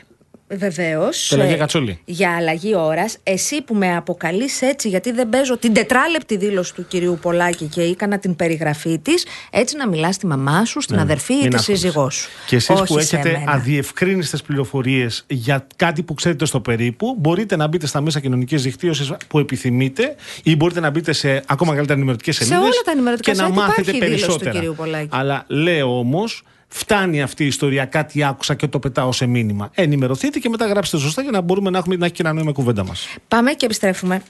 Βεβαίως. Πελαγία Κατσούλη. Για αλλαγή ώρας, εσύ που με αποκαλείς έτσι, γιατί δεν παίζω την τετράλεπτη δήλωση του κυρίου Πολάκη και έκανα την περιγραφή της, έτσι να μιλάς στη μαμά σου, στην αδερφή ή Ναι, Μην τη ασχολείσαι. σύζυγός σου. Και εσείς Όχι που σε έχετε μένα. αδιευκρίνηστε πληροφορίες για κάτι που ξέρετε στο περίπου, μπορείτε να μπείτε στα μέσα κοινωνικής δικτύωσης που επιθυμείτε ή μπορείτε να μπείτε σε ακόμα καλύτερα ενημερωτικές Σε σελίδες όλα τα ενημερωτικά και να site μάθετε υπάρχει η δήλωση του περισσότερα. κυρίου Πολάκη. Αλλά λέω όμως, φτάνει αυτή η ιστορία. Κάτι άκουσα και το πετάω σε μήνυμα. Ενημερωθείτε και μετά γράψτε σωστά για να μπορούμε να, έχουμε, να έχει και ένα νόημα η κουβέντα μας. Πάμε και επιστρέφουμε.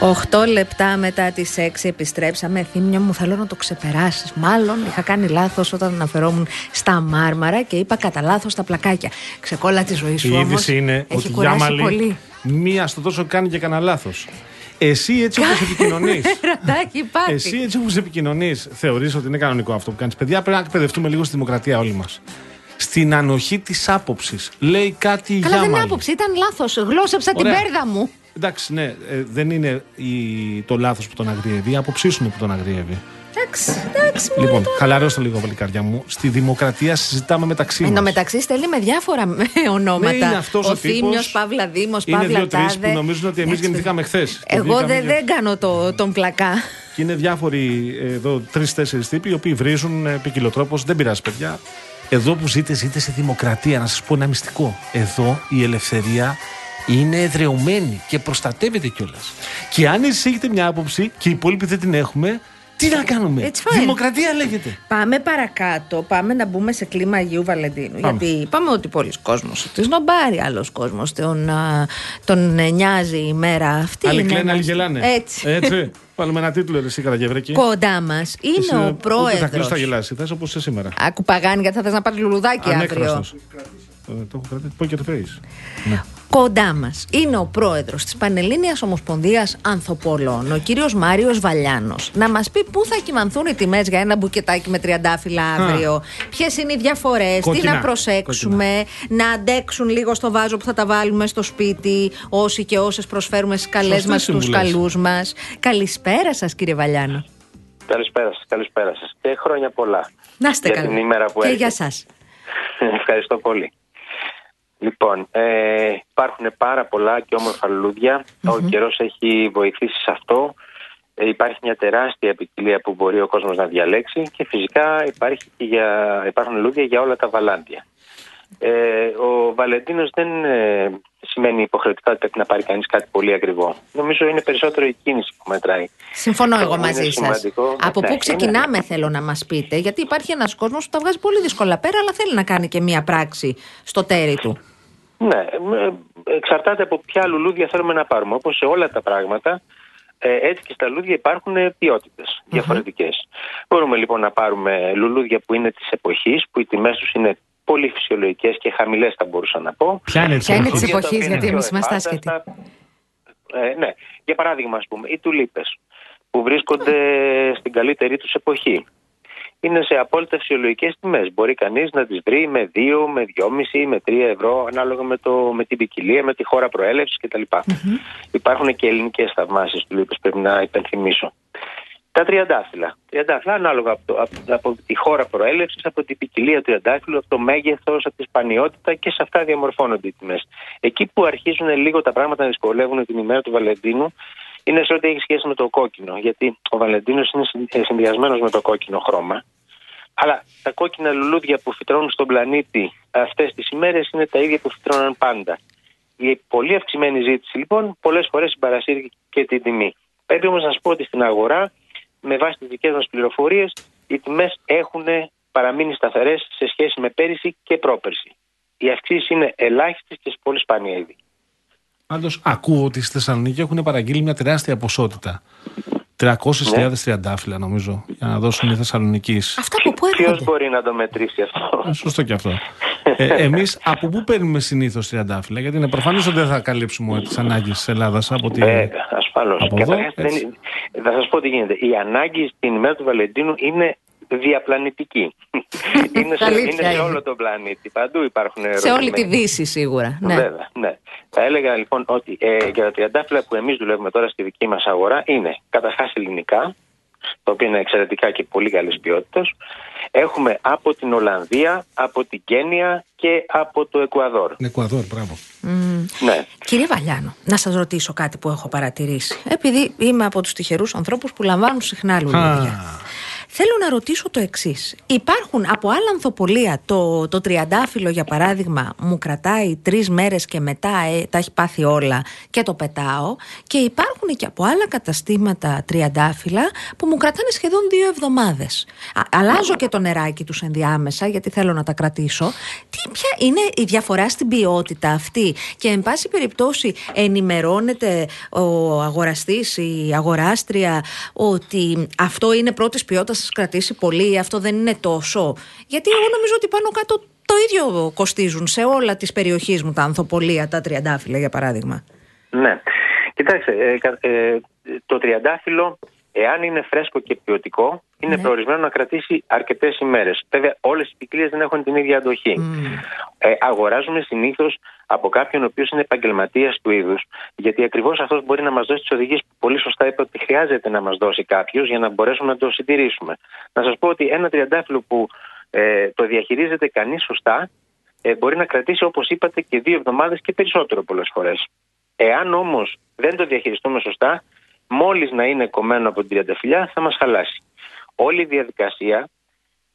8 λεπτά μετά τις 6 επιστρέψαμε. Θύμιο μου, θέλω να το ξεπεράσεις. Μάλλον είχα κάνει λάθος όταν αναφερόμουν στα μάρμαρα και είπα κατά λάθος τα πλακάκια. Ξεκόλα τη ζωή σου. Η όμως, είδηση είναι έχει ότι μία στο τόσο κάνει και κανένα λάθος. Εσύ έτσι όπως επικοινωνείς. Εσύ έτσι όπως επικοινωνείς, θεωρείς ότι είναι κανονικό αυτό που κάνεις. Παιδιά, πρέπει να εκπαιδευτούμε λίγο στη δημοκρατία όλοι μας στην ανοχή της άποψης. Λέει κάτι Καλά, για Καλά, δεν άποψη, ήταν λάθος. Γλώσσεψα την πέρδα μου. Εντάξει, ναι, ε, δεν είναι η, το λάθος που τον αγριεύει, η άποψή σου είναι που τον αγριεύει. Εντάξει, εντάξει. μωρέ, Λοιπόν, τώρα. χαλαρώστε λίγο, παλικάρια μου. Στη δημοκρατία συζητάμε μεταξύ Εν τω μας. μεταξύ στέλνει με διάφορα με ονόματα. Ναι, είναι αυτός ο ο τύπος. Θήμιος, Παύλα Δήμος, Είναι Παύλα δύο-τρεις Τάδε. που νομίζουν ότι εμείς Εντάξει, γεννηθήκαμε χθες. Εγώ δεν, δεν κάνω το, τον πλακά. Και είναι διάφοροι ε, εδώ τρει-τέσσερι τύποι οι οποίοι βρίζουν ε, ποικιλοτρόπως. Δεν πειράζει, παιδιά. Εδώ που ζείτε, ζείτε σε δημοκρατία. Να σας πω ένα μυστικό. Εδώ η ελευθερία είναι εδρεωμένη και προστατεύεται κιόλας. Και αν εσείς έχετε μια άποψη και οι υπόλοιποι δεν την έχουμε, τι να κάνουμε; It's fine. Δημοκρατία λέγεται. Πάμε παρακάτω, πάμε να μπούμε σε κλίμα Αγίου Βαλεντίνου. Πάμε. Γιατί είπαμε ότι πολλοί κόσμος τη νομπάρει, άλλος κόσμος τον, α, τον ε, νοιάζει η μέρα αυτή. Άλλοι είναι κλαίνε, άλλοι ένας- γελάνε. Έτσι. Έτσι. Βάλουμε ένα τίτλο, ρε, εσύ καταγευρέκι. Κοντά μας είναι ο Ούτε θα κλείσει, θα πρόεδρο. γελάσει. Θα είσαι όπως είσαι σήμερα. Άκου παγάνη, γιατί θα θες να πάρεις λουλουδάκι αύριο. Ανέκφραστος. Ε, Το έχω κρατήσει. Poker face. Ναι. Κοντά μας είναι ο πρόεδρος της Πανελλήνιας Ομοσπονδίας Ανθοπολών, ο κύριος Μάριος Βαλιάνος. Να μας πει πού θα κοιμανθούν οι τιμές για ένα μπουκετάκι με τριαντάφυλλα αύριο, ποιες είναι οι διαφορές, τι Κόκκινα. να προσέξουμε, να αντέξουν λίγο στο βάζο που θα τα βάλουμε στο σπίτι, όσοι και όσες προσφέρουμε στις καλές Σωστές μας του συμβουλές. καλούς μας. Καλησπέρα σας, κύριε Βαλιάνο. Καλησπέρα σας, καλησπέρα σας. Και χρόνια πολλά. Να είστε για καλά. την ημέρα που και έρχεται. για σας. Ευχαριστώ πολύ. Λοιπόν, ε, υπάρχουν πάρα πολλά και όμορφα λουλούδια. Ο καιρός έχει βοηθήσει σε αυτό. Ε, υπάρχει μια τεράστια ποικιλία που μπορεί ο κόσμος να διαλέξει και φυσικά υπάρχει και για, υπάρχουν λουλούδια για όλα τα βαλάντια. Ε, ο Βαλεντίνος δεν ε, σημαίνει υποχρεωτικά ότι πρέπει να πάρει κανείς κάτι πολύ ακριβό. Νομίζω είναι περισσότερο η κίνηση που μετράει. Συμφωνώ Αυτό εγώ είναι μαζί σας. σημαντικό. Από Ναι, πού είναι- ξεκινάμε, θέλω να μας πείτε. Γιατί υπάρχει ένας κόσμος που τα βγάζει πολύ δύσκολα πέρα, αλλά θέλει να κάνει και μία πράξη στο τέρι του. Ναι, ε, εξαρτάται από ποια λουλούδια θέλουμε να πάρουμε. Όπως σε όλα τα πράγματα, ε, έτσι και στα λουλούδια υπάρχουν ε, ποιότητες διαφορετικές. Μπορούμε λοιπόν να πάρουμε λουλούδια που είναι της εποχής, που οι τιμές τους είναι πολύ φυσιολογικές και χαμηλές θα μπορούσα να πω. Ποια είναι Ποια είναι έτσι. της εποχής, Λουλούδια τα οποία γιατί είναι εμείς πιο είμαστε ευφάνταστα. Ε, ναι, για παράδειγμα ας πούμε, οι τουλίπες που βρίσκονται στην καλύτερη τους εποχή. Είναι σε απόλυτα φυσιολογικές τιμές. Μπορεί κανείς να τις βρει με 2, με 2,5, με 3 ευρώ, ανάλογα με, το, με την ποικιλία, με τη χώρα προέλευσης κτλ. Υπάρχουν και ελληνικές θαυμάσεις του λίπε, πρέπει να υπενθυμίσω. Τα τριαντάφυλλα. Τριαντάφυλλα ανάλογα από, το, από, από τη χώρα προέλευσης, από την ποικιλία του τριαντάφυλλου, από το μέγεθος, από τη σπανιότητα και σε αυτά διαμορφώνονται οι τιμές. Εκεί που αρχίζουν λίγο τα πράγματα να δυσκολεύουν την ημέρα του Βαλεντίνου είναι σε ό,τι έχει σχέση με το κόκκινο. Γιατί ο Βαλεντίνος είναι συνδυασμένος με το κόκκινο χρώμα. Αλλά τα κόκκινα λουλούδια που φυτρώνουν στον πλανήτη αυτές τις ημέρες είναι τα ίδια που φυτρώναν πάντα. Η πολύ αυξημένη ζήτηση λοιπόν πολλές φορές συμπαρασύρει και την τιμή. Πρέπει όμως να σα πω ότι στην αγορά, με βάση τις δικές μας πληροφορίες, οι τιμές έχουν παραμείνει σταθερές σε σχέση με πέρυσι και πρόπερσι. Οι αυξήσεις είναι ελάχιστες και σε πολύ σπάνια είδη. Πάντως, ακούω ότι στη Θεσσαλονίκη έχουν παραγγείλει μια τεράστια ποσότητα. 300.000 τριαντάφυλλα, νομίζω, για να δώσουν οι Θεσσαλονίκη. Αυτά από πού Ποιος έρχονται. μπορεί να το μετρήσει αυτό; Ε, Σωστό και αυτό. Ε, Εμείς από πού παίρνουμε συνήθως τριαντάφυλλα, Γιατί είναι προφανώ ότι δεν θα καλύψουμε τις ανάγκες της Ελλάδας από τη. Ε, ασφαλώς. Από εδώ, έτσι. Θα σας πω τι γίνεται. Η ανάγκη στην ημέρα του Βαλεντίνου είναι διαπλανητική. είναι, σε, Αλήθεια είναι σε είναι. όλο τον πλανήτη. Παντού υπάρχουν Σε όλη τη ερωτημένοι. Δύση σίγουρα. Ναι. Βέβαια, ναι. Θα έλεγα λοιπόν ότι ε, για τα τριαντάφυλλα που εμείς δουλεύουμε τώρα στη δική μας αγορά είναι καταρχάς ελληνικά, τα οποία είναι εξαιρετικά και πολύ καλής ποιότητας. Έχουμε από την Ολλανδία, από την Κένια και από το Εκουαδόρ. Εκουαδόρ, μπράβο. Ναι. Κύριε Βαλιάνο, να σας ρωτήσω κάτι που έχω παρατηρήσει. Επειδή είμαι από τους τυχερούς ανθρώπους που λαμβάνουν συχνά λουλούδια. Θέλω να ρωτήσω το εξής. Υπάρχουν από άλλα ανθοπολία το, το τριαντάφυλλο, για παράδειγμα, μου κρατάει τρεις μέρες και μετά ε, τα έχει πάθει όλα και το πετάω. Και υπάρχουν και από άλλα καταστήματα τριαντάφυλλα που μου κρατάνε σχεδόν δύο εβδομάδες. Αλλάζω και το νεράκι τους ενδιάμεσα, γιατί θέλω να τα κρατήσω. Τι, ποια είναι η διαφορά στην ποιότητα αυτή, και εν πάση περιπτώσει ενημερώνεται ο αγοραστής, η αγοράστρια ότι αυτό είναι πρώτης ποιότητας, θα σας κρατήσει πολύ, αυτό δεν είναι τόσο; Γιατί εγώ νομίζω ότι πάνω κάτω το ίδιο κοστίζουν σε όλα τις περιοχές μου τα ανθοπολία, τα τριαντάφυλλα για παράδειγμα. Ναι. Κοιτάξτε, ε, κα- ε, το τριαντάφυλλο Εάν είναι φρέσκο και ποιοτικό, είναι Ναι. προορισμένο να κρατήσει αρκετές ημέρες. Βέβαια, όλες οι ποικιλίες δεν έχουν την ίδια αντοχή. Ε, αγοράζουμε συνήθως από κάποιον ο οποίος είναι επαγγελματίας του είδους, γιατί ακριβώς αυτός μπορεί να μας δώσει τις οδηγίες που πολύ σωστά είπε ότι χρειάζεται να μας δώσει κάποιος για να μπορέσουμε να το συντηρήσουμε. Να σας πω ότι ένα τριαντάφυλλο που ε, το διαχειρίζεται κανείς σωστά, ε, μπορεί να κρατήσει όπως είπατε και δύο εβδομάδες και περισσότερο πολλές φορές. Εάν όμως δεν το διαχειριστούμε σωστά, μόλις να είναι κομμένο από την τριανταφυλλιά θα μας χαλάσει. Όλη η διαδικασία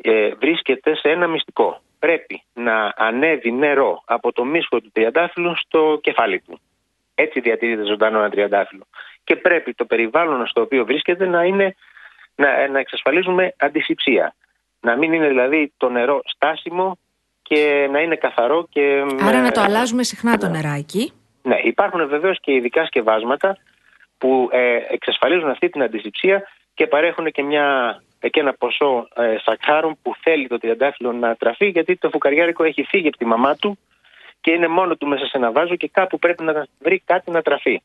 ε, βρίσκεται σε ένα μυστικό. Πρέπει να ανέβει νερό από το μίσχο του τριαντάφυλλου στο κεφάλι του. Έτσι διατηρείται ζωντανό ένα τριαντάφυλλο. Και πρέπει το περιβάλλον στο οποίο βρίσκεται να, είναι, να, να εξασφαλίζουμε αντισηψία. Να μην είναι δηλαδή το νερό στάσιμο και να είναι καθαρό και... Άρα με- να το αλλάζουμε συχνά το νεράκι. ναι, υπάρχουν βεβαίως και ειδικά σκευάσματα που ε, εξασφαλίζουν αυτή την αντισηψία και παρέχουν και, μια, και ένα ποσό ε, σακχάρων που θέλει το τριαντάφυλλο να τραφεί γιατί το φουκαριάρικο έχει φύγει από τη μαμά του και είναι μόνο του μέσα σε ένα βάζο και κάπου πρέπει να βρει κάτι να τραφεί.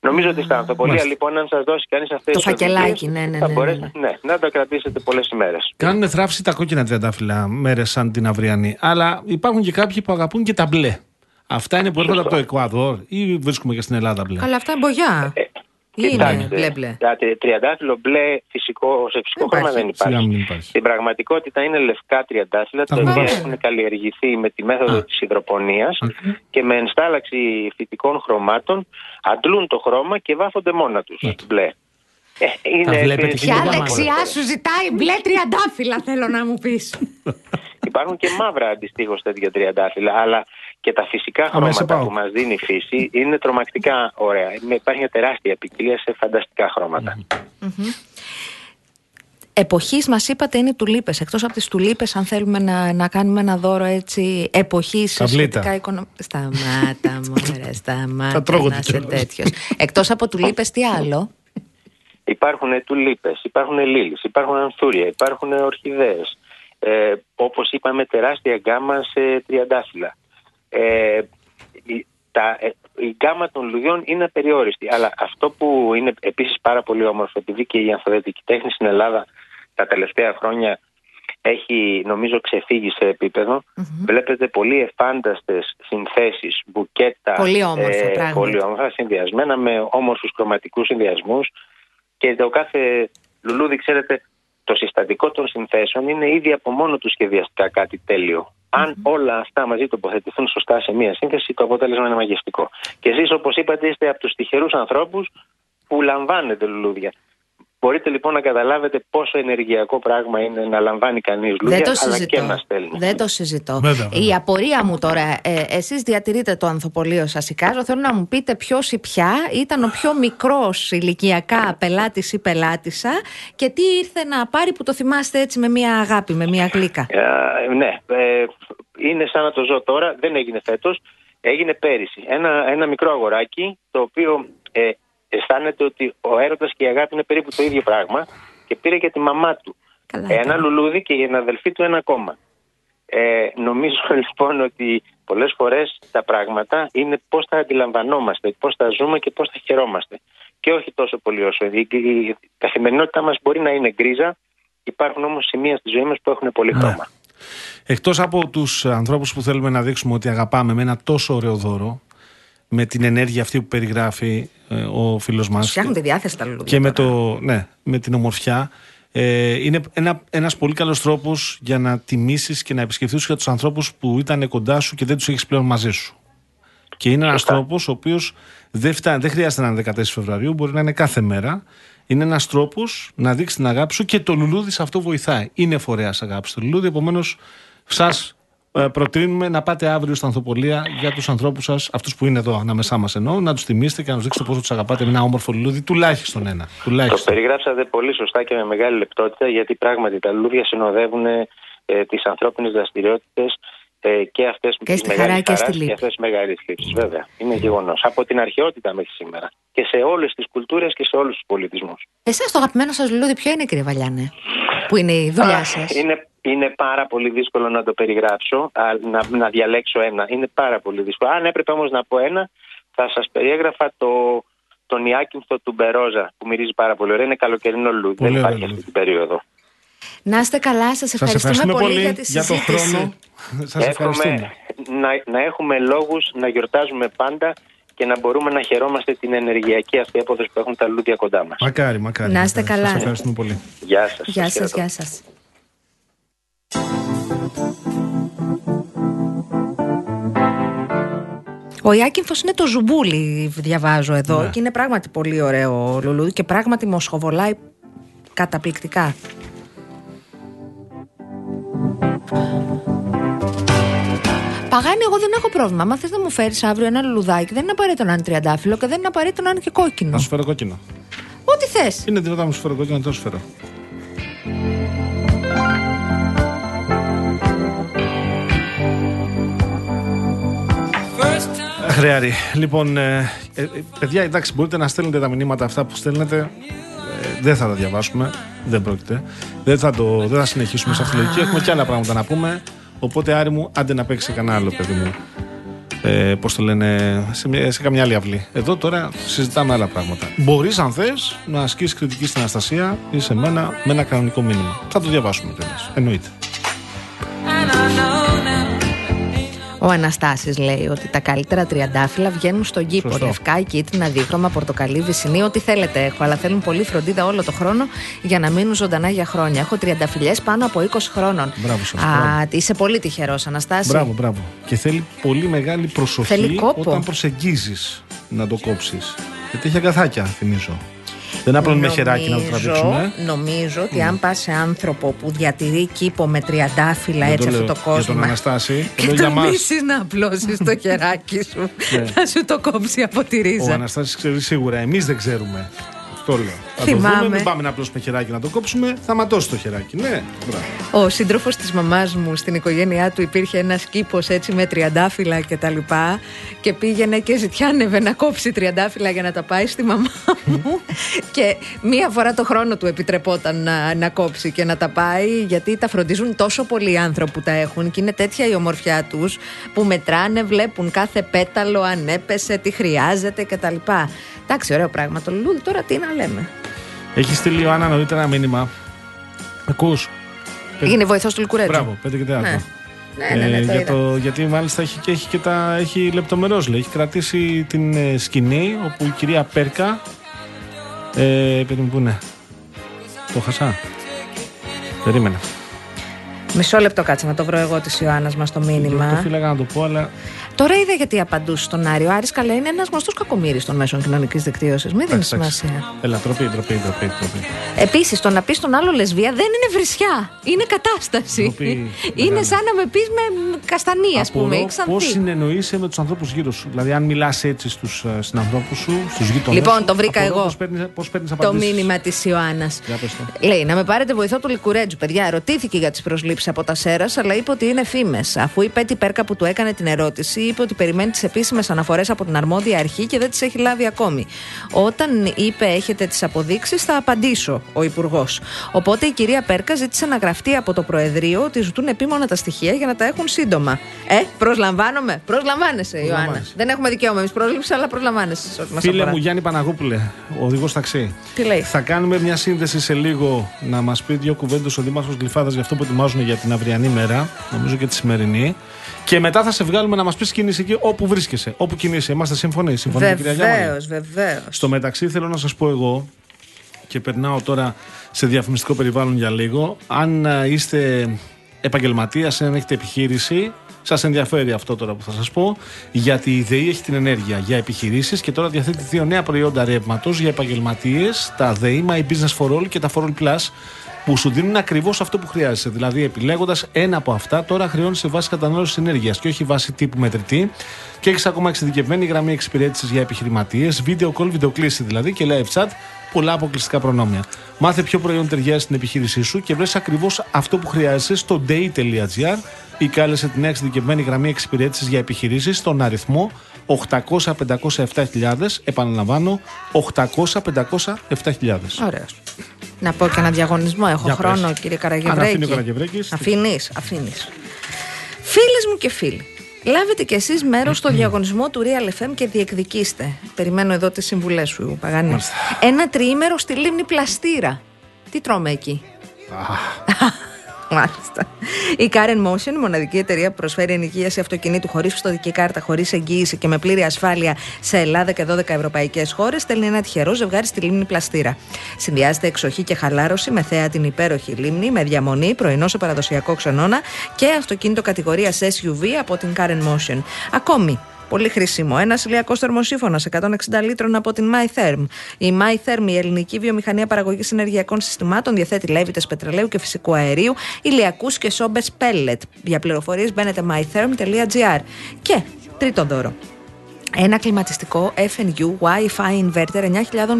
Νομίζω ότι στα ανθοπωλεία Μάλιστα. λοιπόν αν σας δώσει κανείς αυτές Το τις φακελάκι, οδηγίες, ναι, ναι, θα ναι, ναι, μπορέσετε ναι, να το κρατήσετε πολλές ημέρες. Κάνουν θραύση τα κόκκινα τριαντάφυλλα μέρες σαν την αυριανή. Αλλά υπάρχουν και κάποιοι που αγαπούν και τα μπλε. Αυτά είναι που έρχονται από το Εκουαδόρ ή βρίσκουμε και στην Ελλάδα μπλε; Καλά, αυτά είναι μπογιά. Ή είναι Κοιτάξτε, μπλε μπλε. τα τρι- τριαντάφυλλο μπλε φυσικό, σε φυσικό Δεν χρώμα υπάρχει. δεν υπάρχει. Σιγά μην υπάρχει. Στην πραγματικότητα είναι λευκά τριαντάφυλλα τα Τα οποία μάτια. έχουν καλλιεργηθεί με τη μέθοδο Α. της υδροπονίας Οκ. και με ενστάλλαξη φυτικών χρωμάτων αντλούν το χρώμα και βάφονται μόνα τους μπλε. Ε, είναι βλέπετε επίσης- και Ποια Ποια είναι δεξιά σου ζητάει μπλε τριαντάφυλλα, θέλω να μου πεις. Υπάρχουν και μαύρα αντιστοίχως τέτοια τριαντάφυλλα, αλλά και τα φυσικά μέσα χρώματα πάω. που μας δίνει η φύση είναι τρομακτικά ωραία. Με- Υπάρχει μια τεράστια ποικιλία σε φανταστικά χρώματα. Εποχής μας είπατε είναι τουλίπες. Εκτός από τις τουλίπες, αν θέλουμε να, να κάνουμε ένα δώρο έτσι εποχής Ταβλίτα. σχετικά οικονομικά. Σταμάτα, μωρέ, Θα σταμάτα. τρώγω να τι είσαι κιόλας. τέτοιος. Εκτός από τουλίπες, τι άλλο; Υπάρχουν τουλίπες, υπάρχουν λίλεις, υπάρχουν ανθούρια, υπάρχουν ορχιδέες. Ε, όπως είπαμε τεράστια γκάμα σε τριαντάφυλλα. Ε, η, τα, ε, η γκάμα των λουδιών είναι απεριόριστη. Αλλά αυτό που είναι επίσης πάρα πολύ όμορφο, επειδή και η ανθοδετική τέχνη στην Ελλάδα τα τελευταία χρόνια έχει νομίζω ξεφύγει σε επίπεδο. Βλέπετε πολύ εφάνταστες συνθέσεις, μπουκέτα. ε, Πολύ όμορφα πράγματα. Πολύ όμορφα, συνδυασμένα με όμορφους χρωματικούς συνδυασμούς και το κάθε λουλούδι, ξέρετε, το συστατικό των συνθέσεων είναι ήδη από μόνο του σχεδιαστικά κάτι τέλειο. Αν όλα αυτά μαζί τοποθετηθούν σωστά σε μία σύνθεση, το αποτέλεσμα είναι μαγευτικό. Και εσείς, όπως είπατε, είστε από τους τυχερούς ανθρώπους που λαμβάνετε λουλούδια. Μπορείτε λοιπόν να καταλάβετε πόσο ενεργειακό πράγμα είναι να λαμβάνει κανείς λουλούδια, Δεν το αλλά και συζητώ. να στέλνει. Δεν το συζητώ. Βέβαια, βέβαια. Η απορία μου τώρα, ε, εσείς διατηρείτε το ανθοπολείο σας Ικάζο, θέλω να μου πείτε ποιος ή ποια ήταν ο πιο μικρός ηλικιακά πελάτης ή πελάτησα και τι ήρθε να πάρει που το θυμάστε έτσι με μια αγάπη, με μια γλύκα. Ε, ναι, ε, είναι σαν να το ζω τώρα, δεν έγινε φέτος, έγινε πέρυσι. Ένα, ένα μικρό αγοράκι το οποίο ε, αισθάνεται ότι ο έρωτας και η αγάπη είναι περίπου το ίδιο πράγμα και πήρε και τη μαμά του. Καλά ένα ήταν. λουλούδι και για την αδελφή του ένα ακόμα. Ε, νομίζω λοιπόν ότι πολλές φορές τα πράγματα είναι πώς τα αντιλαμβανόμαστε, πώς τα ζούμε και πώς τα χαιρόμαστε. Και όχι τόσο πολύ όσο. Η, η, η καθημερινότητά μας μπορεί να είναι γκρίζα, υπάρχουν όμως σημεία στη ζωή μας που έχουν πολύ Ναι. χρώμα. Εκτός από τους ανθρώπους που θέλουμε να δείξουμε ότι αγαπάμε με ένα τόσο ωραίο δώρο, με την ενέργεια αυτή που περιγράφει ε, ο φίλος μας. Σου φτιάχνουν τη διάθεση τα λουλούδια. Και με, τώρα. το, ναι, με την ομορφιά. Ε, είναι ένα, ένας πολύ καλός τρόπος για να τιμήσεις και να επισκεφθείς και τους ανθρώπους που ήταν κοντά σου και δεν τους έχεις πλέον μαζί σου. Και είναι ένας Σωστά. τρόπος ο οποίος δεν, φτάνει, δεν χρειάζεται να είναι 14 Φεβρουαρίου, μπορεί να είναι κάθε μέρα. Είναι ένας τρόπος να δείξεις την αγάπη σου και το λουλούδι σε αυτό βοηθάει. Είναι φορέας αγάπης το λουλούδι, επομένως σας ε, προτείνουμε να πάτε αύριο στα Ανθοπολία για τους ανθρώπους σας, αυτούς που είναι εδώ ανάμεσά μας εννοώ, να τους τιμήσετε και να τους δείξετε πόσο τους αγαπάτε με ένα όμορφο λουλούδι, τουλάχιστον ένα. Το Τουλάχιστον. περιγράψατε πολύ σωστά και με μεγάλη λεπτότητα γιατί πράγματι τα λουλούδια συνοδεύουν ε, τις ανθρώπινες δραστηριότητες ε, και αυτές Και τις στη μεγάλες χαρά και στη χαράς λύπη. και αυτές τις μεγάλες θλίψεις. Βέβαια, είναι γεγονός. Από την αρχαιότητα μέχρι σήμερα. Και σε όλες τις κουλτούρες και σε όλους τους πολιτισμούς. Εσάς το αγαπημένο σας λουλούδι ποιο είναι κύριε Βαλιάνε, που είναι η δουλειά Α, σας; Είναι, είναι πάρα πολύ δύσκολο να το περιγράψω, α, να, να διαλέξω ένα. Είναι πάρα πολύ δύσκολο. Αν έπρεπε όμως να πω ένα, θα σας περιέγραφα το, τον Ιάκυνθο του Μπερόζα που μυρίζει πάρα πολύ ωραία. Είναι καλοκαιρινό λουλούδι. Πολύ Δεν ωραίο υπάρχει αυτή λουλούδι. την περίοδο. Να είστε καλά, σας Σας ευχαριστούμε, ευχαριστούμε πολύ, πολύ για τη για τον συζήτηση. χρόνο. Σας ευχαριστούμε. να, να έχουμε λόγους να γιορτάζουμε πάντα και να μπορούμε να χαιρόμαστε την ενεργειακή αυτή απόδοση που έχουν τα λουλούδια κοντά μας. Μακάρι, μακάρι. Να είστε μακάρι. καλά. Σας ευχαριστούμε πολύ. Γεια σας. Γεια σας σας, χαιρετώ. γεια σας. Ο Ιάκυνθος είναι το ζουμπούλι, διαβάζω εδώ, Ναι. και είναι πράγματι πολύ ωραίο λουλούδι και πράγματι μοσχοβολάει καταπληκτικά. Παγάνι, εγώ δεν έχω πρόβλημα. Αν θες να μου φέρεις αύριο ένα λουλουδάκι, δεν είναι απαραίτητο να είναι τριαντάφυλλο και δεν είναι απαραίτητο να είναι και κόκκινο. Να σου φέρω κόκκινο. Ό,τι θες. Είναι δυνατόν να μου σου φέρω κόκκινο, να το σου φέρω. Χρειάρι. Λοιπόν, ε, ε, ε, παιδιά, εντάξει, μπορείτε να στέλνετε τα μηνύματα αυτά που στέλνετε. Ε, δεν θα τα διαβάσουμε. Δεν πρόκειται. Δεν θα, το, δεν θα συνεχίσουμε σε αυτή τη λογική. Έχουμε και άλλα πράγματα να πούμε. Οπότε, Άρη μου, άντε να παίξει κανένα άλλο, παιδί μου. Ε, Πώς το λένε, σε, μια- σε καμιά άλλη αυλή. Εδώ τώρα συζητάμε άλλα πράγματα. Μπορείς, αν θες, να ασκήσεις κριτική στην Αναστασία ή σε μένα με ένα κανονικό μήνυμα. Θα το διαβάσουμε τέλος. Εννοείται. Ο Αναστάσης λέει ότι τα καλύτερα τριαντάφυλλα βγαίνουν στον κήπο. Σωστό. Λευκά, κίτρινα, δίχρωμα, πορτοκαλί, βυσινή, ό,τι θέλετε έχω. Αλλά θέλουν πολύ φροντίδα όλο το χρόνο για να μείνουν ζωντανά για χρόνια. Έχω τριανταφυλιέ πάνω από 20 χρόνων. Μπράβο σας, Α, μπράβο. είσαι πολύ τυχερός, Αναστάση. Μπράβο, μπράβο. Και θέλει πολύ μεγάλη προσοχή Θέλει κόπο. όταν προσεγγίζεις να το κόψεις. Γιατί έχει αγκαθάκια, θυμίζω. Δεν απλώνει με χεράκι να το Νομίζω- τραβήξουμε. Νομίζω ότι αν πας σε άνθρωπο που διατηρεί κήπο με τριαντάφυλλα Δεν έτσι το αυτό λέω το Για τον κόσμο. Αναστάση. Και το λέω για το μας. μίσεις να απλώσεις το χεράκι σου. Ναι. Θα σου το κόψει από τη Ο ρίζα. Αναστάσης ξέρει σίγουρα. Εμείς δεν ξέρουμε. Αυτό λέω. Θα το Θυμάμαι. δούμε, μην πάμε να απλώσουμε χεράκι να το κόψουμε. Θα ματώσει το χεράκι. Ναι, μπράβο. Ο σύντροφος της μαμάς μου στην οικογένειά του υπήρχε ένας κήπος έτσι με τριαντάφυλλα και τα λοιπά. Και πήγαινε και ζητιάνευε να κόψει τριαντάφυλλα για να τα πάει στη μαμά μου. και μία φορά το χρόνο του επιτρεπόταν να, να κόψει και να τα πάει, γιατί τα φροντίζουν τόσο πολλοί οι άνθρωποι που τα έχουν και είναι τέτοια η ομορφιά τους που μετράνε, βλέπουν κάθε πέταλο, αν έπεσε, τι χρειάζεται κτλ. Εντάξει, ωραίο πράγμα το λουλούδι. Τώρα τι να λέμε. Έχεις στείλει η Ιωάννα νωρίτερα ένα μήνυμα. Ακούς; Είναι βοηθός του Λικουρέτζου. Μπράβο, πέντε και τέταρτο. Ναι, ναι, ναι, Ε, το για είδα. το, γιατί μάλιστα έχει, και έχει, και τα, έχει λεπτομερώς λέει. Έχει κρατήσει την ε, σκηνή όπου η κυρία Πέρκα. Ε, παιδί μου, πού είναι; Το χασά. Περίμενα. Μισό λεπτό κάτσε να το βρω εγώ της Ιωάννας μας το Το μήνυμα. φύλαγα να το πω, αλλά Τώρα είδα γιατί απαντούσε στον Άριο. Άρης καλά είναι ένας γνωστός κακομοίρης των μέσων κοινωνικής δικτύωσης. Μην δίνεις Εντάξει, εντάξει. σημασία. Έλα, τροπή, τροπή, τροπή. τροπή. Επίσης, το να πεις στον άλλο λεσβία δεν είναι βρισιά. Είναι κατάσταση. Ντροπή, είναι μεγάλη. σαν να με πεις με καστανή, ας πούμε, ή Πώς ξανθή. συνεννοείσαι με τους ανθρώπους γύρω σου. Δηλαδή, αν μιλάς έτσι στους συνανθρώπους σου, στους γείτονε. Λοιπόν, το βρήκα εγώ. Πώς παίρνεις Το απαντήσεις; μήνυμα της Ιωάννας. Για πες το. Λέει να με πάρετε βοηθό του Λικουρέτζου. Παιδιά, ρωτήθηκε για τις προσλήψεις από τα Σέρας, αλλά είπε ότι είναι φήμες. Αφού η Πέτη Πέρκα που του έκανε την ερώτηση, είπε ότι περιμένει τις επίσημες αναφορές από την αρμόδια αρχή και δεν τις έχει λάβει ακόμη. Όταν είπε έχετε τις αποδείξεις, θα απαντήσω ο Υπουργός. Οπότε η κυρία Πέρκα ζήτησε να γραφτεί από το Προεδρείο ότι ζητούν επίμονα τα στοιχεία για να τα έχουν σύντομα. Ε, προσλαμβάνομαι. Προσλαμβάνεσαι, Ιωάννα. Προσλαμβάνεσαι. Δεν έχουμε δικαίωμα εμείς πρόσληψη, αλλά προσλαμβάνεσαι. σε ό,τι μας Φίλε αφορά. μου, Γιάννη Παναγούπουλε, οδηγός ταξί. Τι λέει; Θα κάνουμε μια σύνδεση σε λίγο να μας πει δύο κουβέντες ο Δήμαρχος Γλυφάδας για αυτό που ετοιμάζουν για την αυριανή μέρα, νομίζω και τη σημερινή. Και μετά θα σε βγάλουμε να μας πεις κίνηση εκεί όπου βρίσκεσαι. Όπου κινείσαι. Είμαστε σύμφωνοι. Συμφωνείτε, κυρία Γιάννη. Βεβαίως, βεβαίως. Στο μεταξύ θέλω να σας πω εγώ και περνάω τώρα σε διαφημιστικό περιβάλλον για λίγο. Αν α, είστε επαγγελματίας, αν έχετε επιχείρηση, σας ενδιαφέρει αυτό τώρα που θα σας πω, γιατί η ΔΕΗ έχει την ενέργεια για επιχειρήσεις και τώρα διαθέτει δύο νέα προϊόντα ρεύματος για επαγγελματίες, τα ΔΕΗ, My Business for All και τα For All Plus, που σου δίνουν ακριβώς αυτό που χρειάζεσαι. Δηλαδή, επιλέγοντας ένα από αυτά, τώρα χρεώνεις σε βάση κατανάλωσης ενέργειας και όχι βάση τύπου μετρητή. Και έχεις ακόμα εξειδικευμένη γραμμή εξυπηρέτησης για επιχειρηματίες, video call, βιντεοκλήση δηλαδή και live chat, πολλά αποκλειστικά προνόμια. Μάθε ποιο προϊόν ταιριάζει στην επιχείρησή σου και βρει ακριβώς αυτό που χρειάζεσαι στο day.gr ή κάλεσε την εξειδικευμένη γραμμή εξυπηρέτησης για επιχειρήσεις στον αριθμό 800-507.000. Επαναλαμβάνω, 800-507.000. Ωραίο. Να πω και ένα διαγωνισμό. Έχω Για χρόνο, πες. κύριε Αν αφήνει ο Καραγευρέκης. Καραγευρέκης, τι- Αφήνεις, αφήνεις. Φίλες μου και φίλοι, Λάβετε κι εσείς μέρος στο διαγωνισμό του Real FM και διεκδικήστε. Περιμένω εδώ τις συμβουλές σου, Παγάνη. Μάλιστα. Ένα τριήμερο στη λίμνη Πλαστήρα. Τι τρώμε εκεί; Μάλιστα. Η Karen Motion, η μοναδική εταιρεία που προσφέρει ενοικίαση αυτοκινήτου χωρίς πιστοτική κάρτα, χωρίς εγγύηση και με πλήρη ασφάλεια σε Ελλάδα και 12 ευρωπαϊκές χώρες, στέλνει ένα τυχερό ζευγάρι στη λίμνη Πλαστήρα. Συνδυάζεται εξοχή και χαλάρωση με θέα την υπέροχη λίμνη, με διαμονή, πρωινό σε παραδοσιακό ξενώνα και αυτοκίνητο κατηγορίας SUV από την Karen Motion. Ακόμη, Πολύ χρήσιμο. Ένας ηλιακός θερμοσύφωνας 160 λίτρων από την MyTherm. Η MyTherm, η ελληνική βιομηχανία παραγωγής ενεργειακών συστημάτων, διαθέτει λέβητες πετρελαίου και φυσικού αερίου, ηλιακούς και σόμπες pellet. Για πληροφορίες μπαίνετε mytherm.gr. Και τρίτο δώρο. Ένα κλιματιστικό FNU Wi-Fi inverter 9000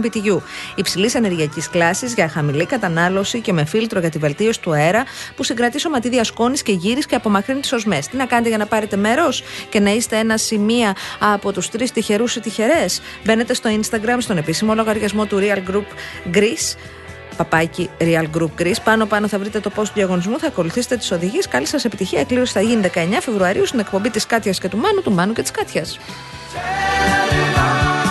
BTU υψηλής ενεργειακής κλάσης για χαμηλή κατανάλωση και με φίλτρο για τη βελτίωση του αέρα που συγκρατεί σωματίδια σκόνης και γύρις και απομακρύνει τις οσμές. Τι να κάνετε για να πάρετε μέρος και να είστε ένα σημεία από τους τρεις τυχερούς ή τυχερές; Μπαίνετε στο Instagram, στον επίσημο λογαριασμό του Real Group Greece παπάκι Real Group Greece. Πάνω πάνω θα βρείτε το post του διαγωνισμού, θα ακολουθήσετε τις οδηγίες. Καλή σας επιτυχία. Η κλήρωση θα γίνει 19 Φεβρουαρίου στην εκπομπή της Κάτιας και του Μάνου, του Μάνου και της Κάτιας. Tell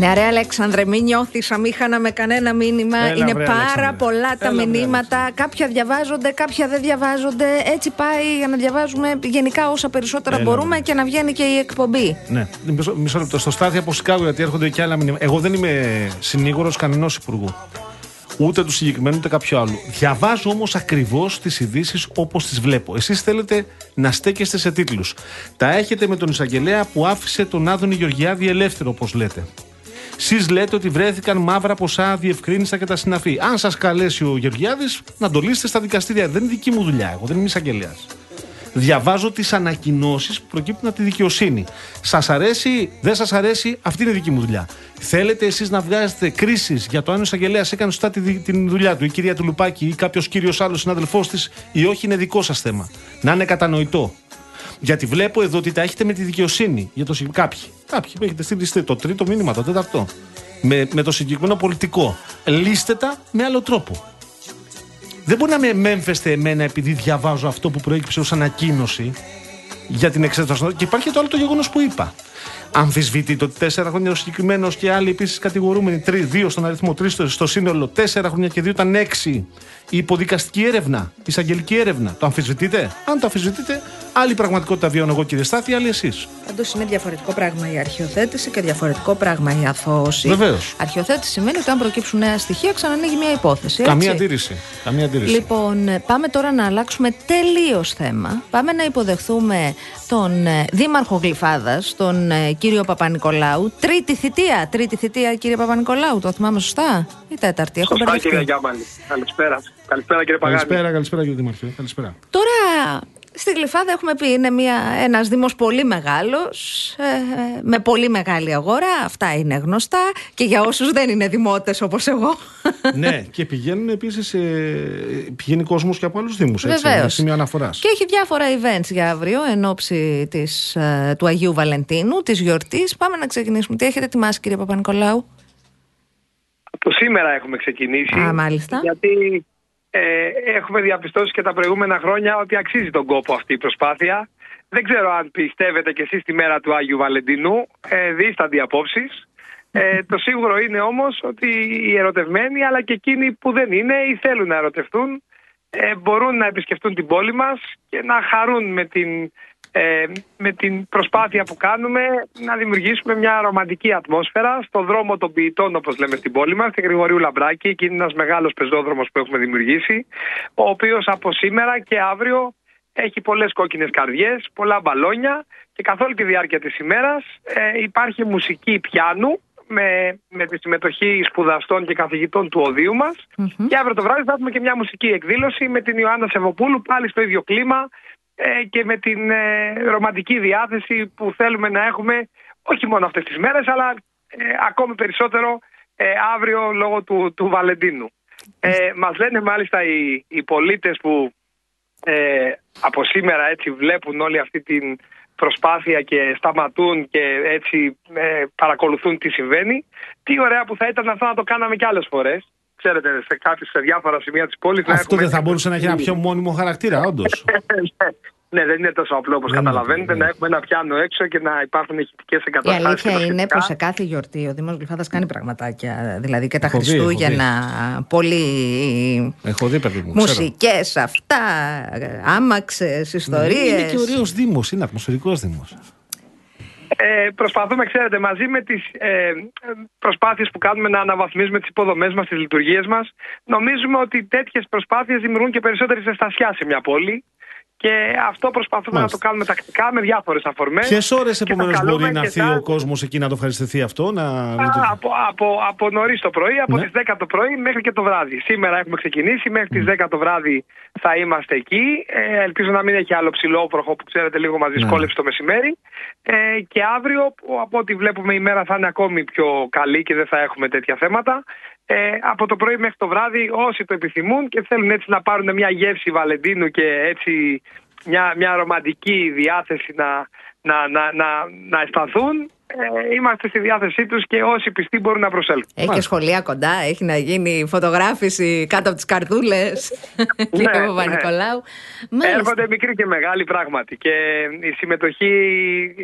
Ναι, ρε Αλέξανδρε, μην νιώθεις αμήχανα με κανένα μήνυμα. Έλα, Είναι βρε, πάρα Αλέξανδρε. πολλά τα Έλα, βρε, μηνύματα. Κάποια διαβάζονται, κάποια δεν διαβάζονται. Έτσι πάει για να διαβάζουμε γενικά όσα περισσότερα Έλα, μπορούμε βρε. και να βγαίνει και η εκπομπή. Ναι, μισό, μισό λεπτό. Στο στάδιο από Σικάγο, γιατί έρχονται και άλλα μηνύματα. Εγώ δεν είμαι συνήγορος κανενός υπουργού. Ούτε του συγκεκριμένου ούτε κάποιου άλλου. Διαβάζω όμως ακριβώς τις ειδήσει όπως τις βλέπω. Εσείς θέλετε να στέκεστε σε τίτλους. Τα έχετε με τον εισαγγελέα που άφησε τον Άδωνη Γεωργιάδη ελεύθερο, όπως λέτε. Εσείς λέτε ότι βρέθηκαν μαύρα ποσά, διευκρίνησα και τα συναφή. Αν σας καλέσει ο Γεωργιάδης, να το λύσετε στα δικαστήρια. Δεν είναι δική μου δουλειά. Εγώ δεν είμαι εισαγγελέας. Διαβάζω τις ανακοινώσεις που προκύπτουν από τη δικαιοσύνη. Σας αρέσει, δεν σας αρέσει, αυτή είναι δική μου δουλειά. Θέλετε εσείς να βγάζετε κρίσεις για το αν ο εισαγγελέας έκανε σωστά τη, δι- την δουλειά του, η κυρία του Λουπάκη ή κάποιος κύριος άλλος συνάδελφός της, ή όχι, είναι δικό σας θέμα. Να είναι κατανοητό. Γιατί βλέπω εδώ ότι τα έχετε με τη δικαιοσύνη. Για το, συγκ- κάποιοι. Κάποιοι που έχετε στείλει το τρίτο μήνυμα, το τέταρτο. Με, με το συγκεκριμένο πολιτικό. Λύστε τα με άλλο τρόπο. Δεν μπορεί να με μέμφεστε εμένα επειδή διαβάζω αυτό που προέκυψε ως ανακοίνωση για την εξέταση. Και υπάρχει και το άλλο το γεγονός που είπα. Αμφισβητείται ότι τέσσερα χρόνια ο συγκεκριμένος και άλλοι επίσης κατηγορούμενοι, τρει, δύο στον αριθμό, τρεις στο, στο σύνολο, τέσσερα χρόνια και δύο ήταν έξι. Η υποδικαστική έρευνα, η εισαγγελική έρευνα. Το αμφισβητείτε; Αν το αμφισβητείτε, άλλη πραγματικότητα βιώνω εγώ κύριε Στάθη, άλλη εσείς. Πάντω είναι διαφορετικό πράγμα η αρχιοθέτηση και διαφορετικό πράγμα η αθώωση. Βεβαίως. Αρχιοθέτηση σημαίνει ότι αν προκύψουν νέα στοιχεία, ξανανοίγει μια υπόθεση. Καμία έτσι. αντίρρηση. Καμία αντίρρηση. Λοιπόν, ε, πάμε τώρα να αλλάξουμε τελείως θέμα. Πάμε να υποδεχθούμε τον ε, Δήμαρχο Γλυφάδας, τον ε, κύριο Παπα-Νικολάου. Τρίτη θητεία. Τρίτη θητεία, κύριε Παπα-Νικολάου. Το θυμάμαι σωστά; Ή τέταρτη. Έχω Σωστά μπερδευτεί. κύριε Γιάμαλη. Καλησπέρα. Καλησπέρα κύριε Παγάνη. Καλησπέρα, καλησπέρα κύριε Δημαρχέ. Καλησπέρα. Τώρα, στη Γλυφάδα έχουμε πει είναι μια, ένας δήμος πολύ μεγάλος, ε, ε, με πολύ μεγάλη αγορά, αυτά είναι γνωστά και για όσους δεν είναι δημότες όπως εγώ. ναι, και πηγαίνουν επίσης. πηγαίνει κόσμος και από άλλους Δήμους. Βεβαίως. Είναι σημείο αναφοράς. Και έχει διάφορα events για αύριο εν ώψη της, ε, του Αγίου Βαλεντίνου, της γιορτής. Πάμε να ξεκινήσουμε. Τι έχετε ετοιμάσει κύριε Παπα-Νικολάου; Από σήμερα έχουμε ξεκινήσει. Α, μάλιστα. Γιατί ε, έχουμε διαπιστώσει και τα προηγούμενα χρόνια ότι αξίζει τον κόπο αυτή η προσπάθεια. Δεν ξέρω αν πιστεύετε κι εσείς τη μέρα του Άγιου Βαλεντινού. Ε, δίστανται απόψεις. Ε, το σίγουρο είναι όμως ότι οι ερωτευμένοι αλλά και εκείνοι που δεν είναι ή θέλουν να ερωτευτούν ε, μπορούν να επισκεφτούν την πόλη μας και να χαρούν με την, ε, με την προσπάθεια που κάνουμε να δημιουργήσουμε μια ρομαντική ατμόσφαιρα στο δρόμο των ποιητών όπως λέμε στην πόλη μας, τη Γρηγορίου Λαμπράκη, εκεί είναι ένας μεγάλος πεζόδρομος που έχουμε δημιουργήσει, ο οποίος από σήμερα και αύριο έχει πολλές κόκκινες καρδιές, πολλά μπαλόνια και καθ' όλη τη διάρκεια της ημέρας ε, υπάρχει μουσική πιάνου με, με τη συμμετοχή σπουδαστών και καθηγητών του οδείου μας. Και αύριο το βράδυ θα έχουμε και μια μουσική εκδήλωση με την Ιωάννα Σεβοπούλου πάλι στο ίδιο κλίμα ε, και με την ε, ρομαντική διάθεση που θέλουμε να έχουμε όχι μόνο αυτές τις μέρες αλλά ε, ακόμη περισσότερο ε, αύριο λόγω του, του Βαλεντίνου. Ε, μας λένε μάλιστα οι, οι πολίτες που ε, από σήμερα έτσι βλέπουν όλη αυτή την προσπάθεια και σταματούν και έτσι ε, παρακολουθούν τι συμβαίνει. Τι ωραία που θα ήταν αυτό να το κάναμε και άλλες φορές. Ξέρετε, σε, κάποιες, σε διάφορα σημεία της πόλης να Αυτό έχουμε δεν θα έτσι μπορούσε να έχει ένα πιο μόνιμο χαρακτήρα, όντως. ναι, δεν είναι τόσο απλό όπως Δεν είναι καταλαβαίνετε αυτό, να έχουμε ένα πιάνο έξω και να υπάρχουν ηχητικές Η εγκαταστάσεις. αλήθεια και τα είναι σχετικά. πως σε κάθε γιορτή ο Δήμος Γλυφάδας κάνει πραγματάκια. Δηλαδή και τα Έχω δει, έχω Χριστούγεννα, πολύ Έχω δει, παιδί μου. ξέρω. μουσικές αυτά, άμαξες, ιστορίε. Είναι και ωραίος Δήμος, είναι ατμοσφαιρικός Δήμος. Ε, προσπαθούμε, ξέρετε, μαζί με τις ε, προσπάθειες που κάνουμε να αναβαθμίζουμε τις υποδομές μας, τις λειτουργίες μας, νομίζουμε ότι τέτοιες προσπάθειες δημιουργούν και περισσότερη ζεστασιά σε μια πόλη και αυτό προσπαθούμε Μάλιστα. να το κάνουμε τακτικά με διάφορες αφορμές. Ποιες ώρες Και θα επομένως καλούμε μπορεί να και έρθει τα- ο κόσμος εκεί να το ευχαριστηθεί αυτό, να Α, λειτουργεί. από, από, από νωρίς το πρωί, από Ναι. τις 10 το πρωί μέχρι και το βράδυ. Σήμερα έχουμε ξεκινήσει, μέχρι τις 10 το βράδυ θα είμαστε εκεί. Ε, ελπίζω να μην έχει άλλο ψηλόβροχο που ξέρετε λίγο μας δυσκόλεψε το μεσημέρι. Ε, και αύριο, που από ό,τι βλέπουμε η μέρα θα είναι ακόμη πιο καλή και δεν θα έχουμε τέτοια θέματα. Ε, από το πρωί μέχρι το βράδυ όσοι το επιθυμούν και θέλουν έτσι να πάρουν μια γεύση Βαλεντίνου και έτσι μια, μια ρομαντική διάθεση να, να, να, να, να αισθανθούν, ε, είμαστε στη διάθεσή τους και όσοι πιστοί μπορούν να προσέλθουν. Έχει και σχολεία κοντά, έχει να γίνει φωτογράφηση κάτω από τις καρδούλες. Κύριε Ναι, Παπα-Νικολάου. Μάλιστα. Έρχονται μικροί και μεγάλοι πράγματι και η συμμετοχή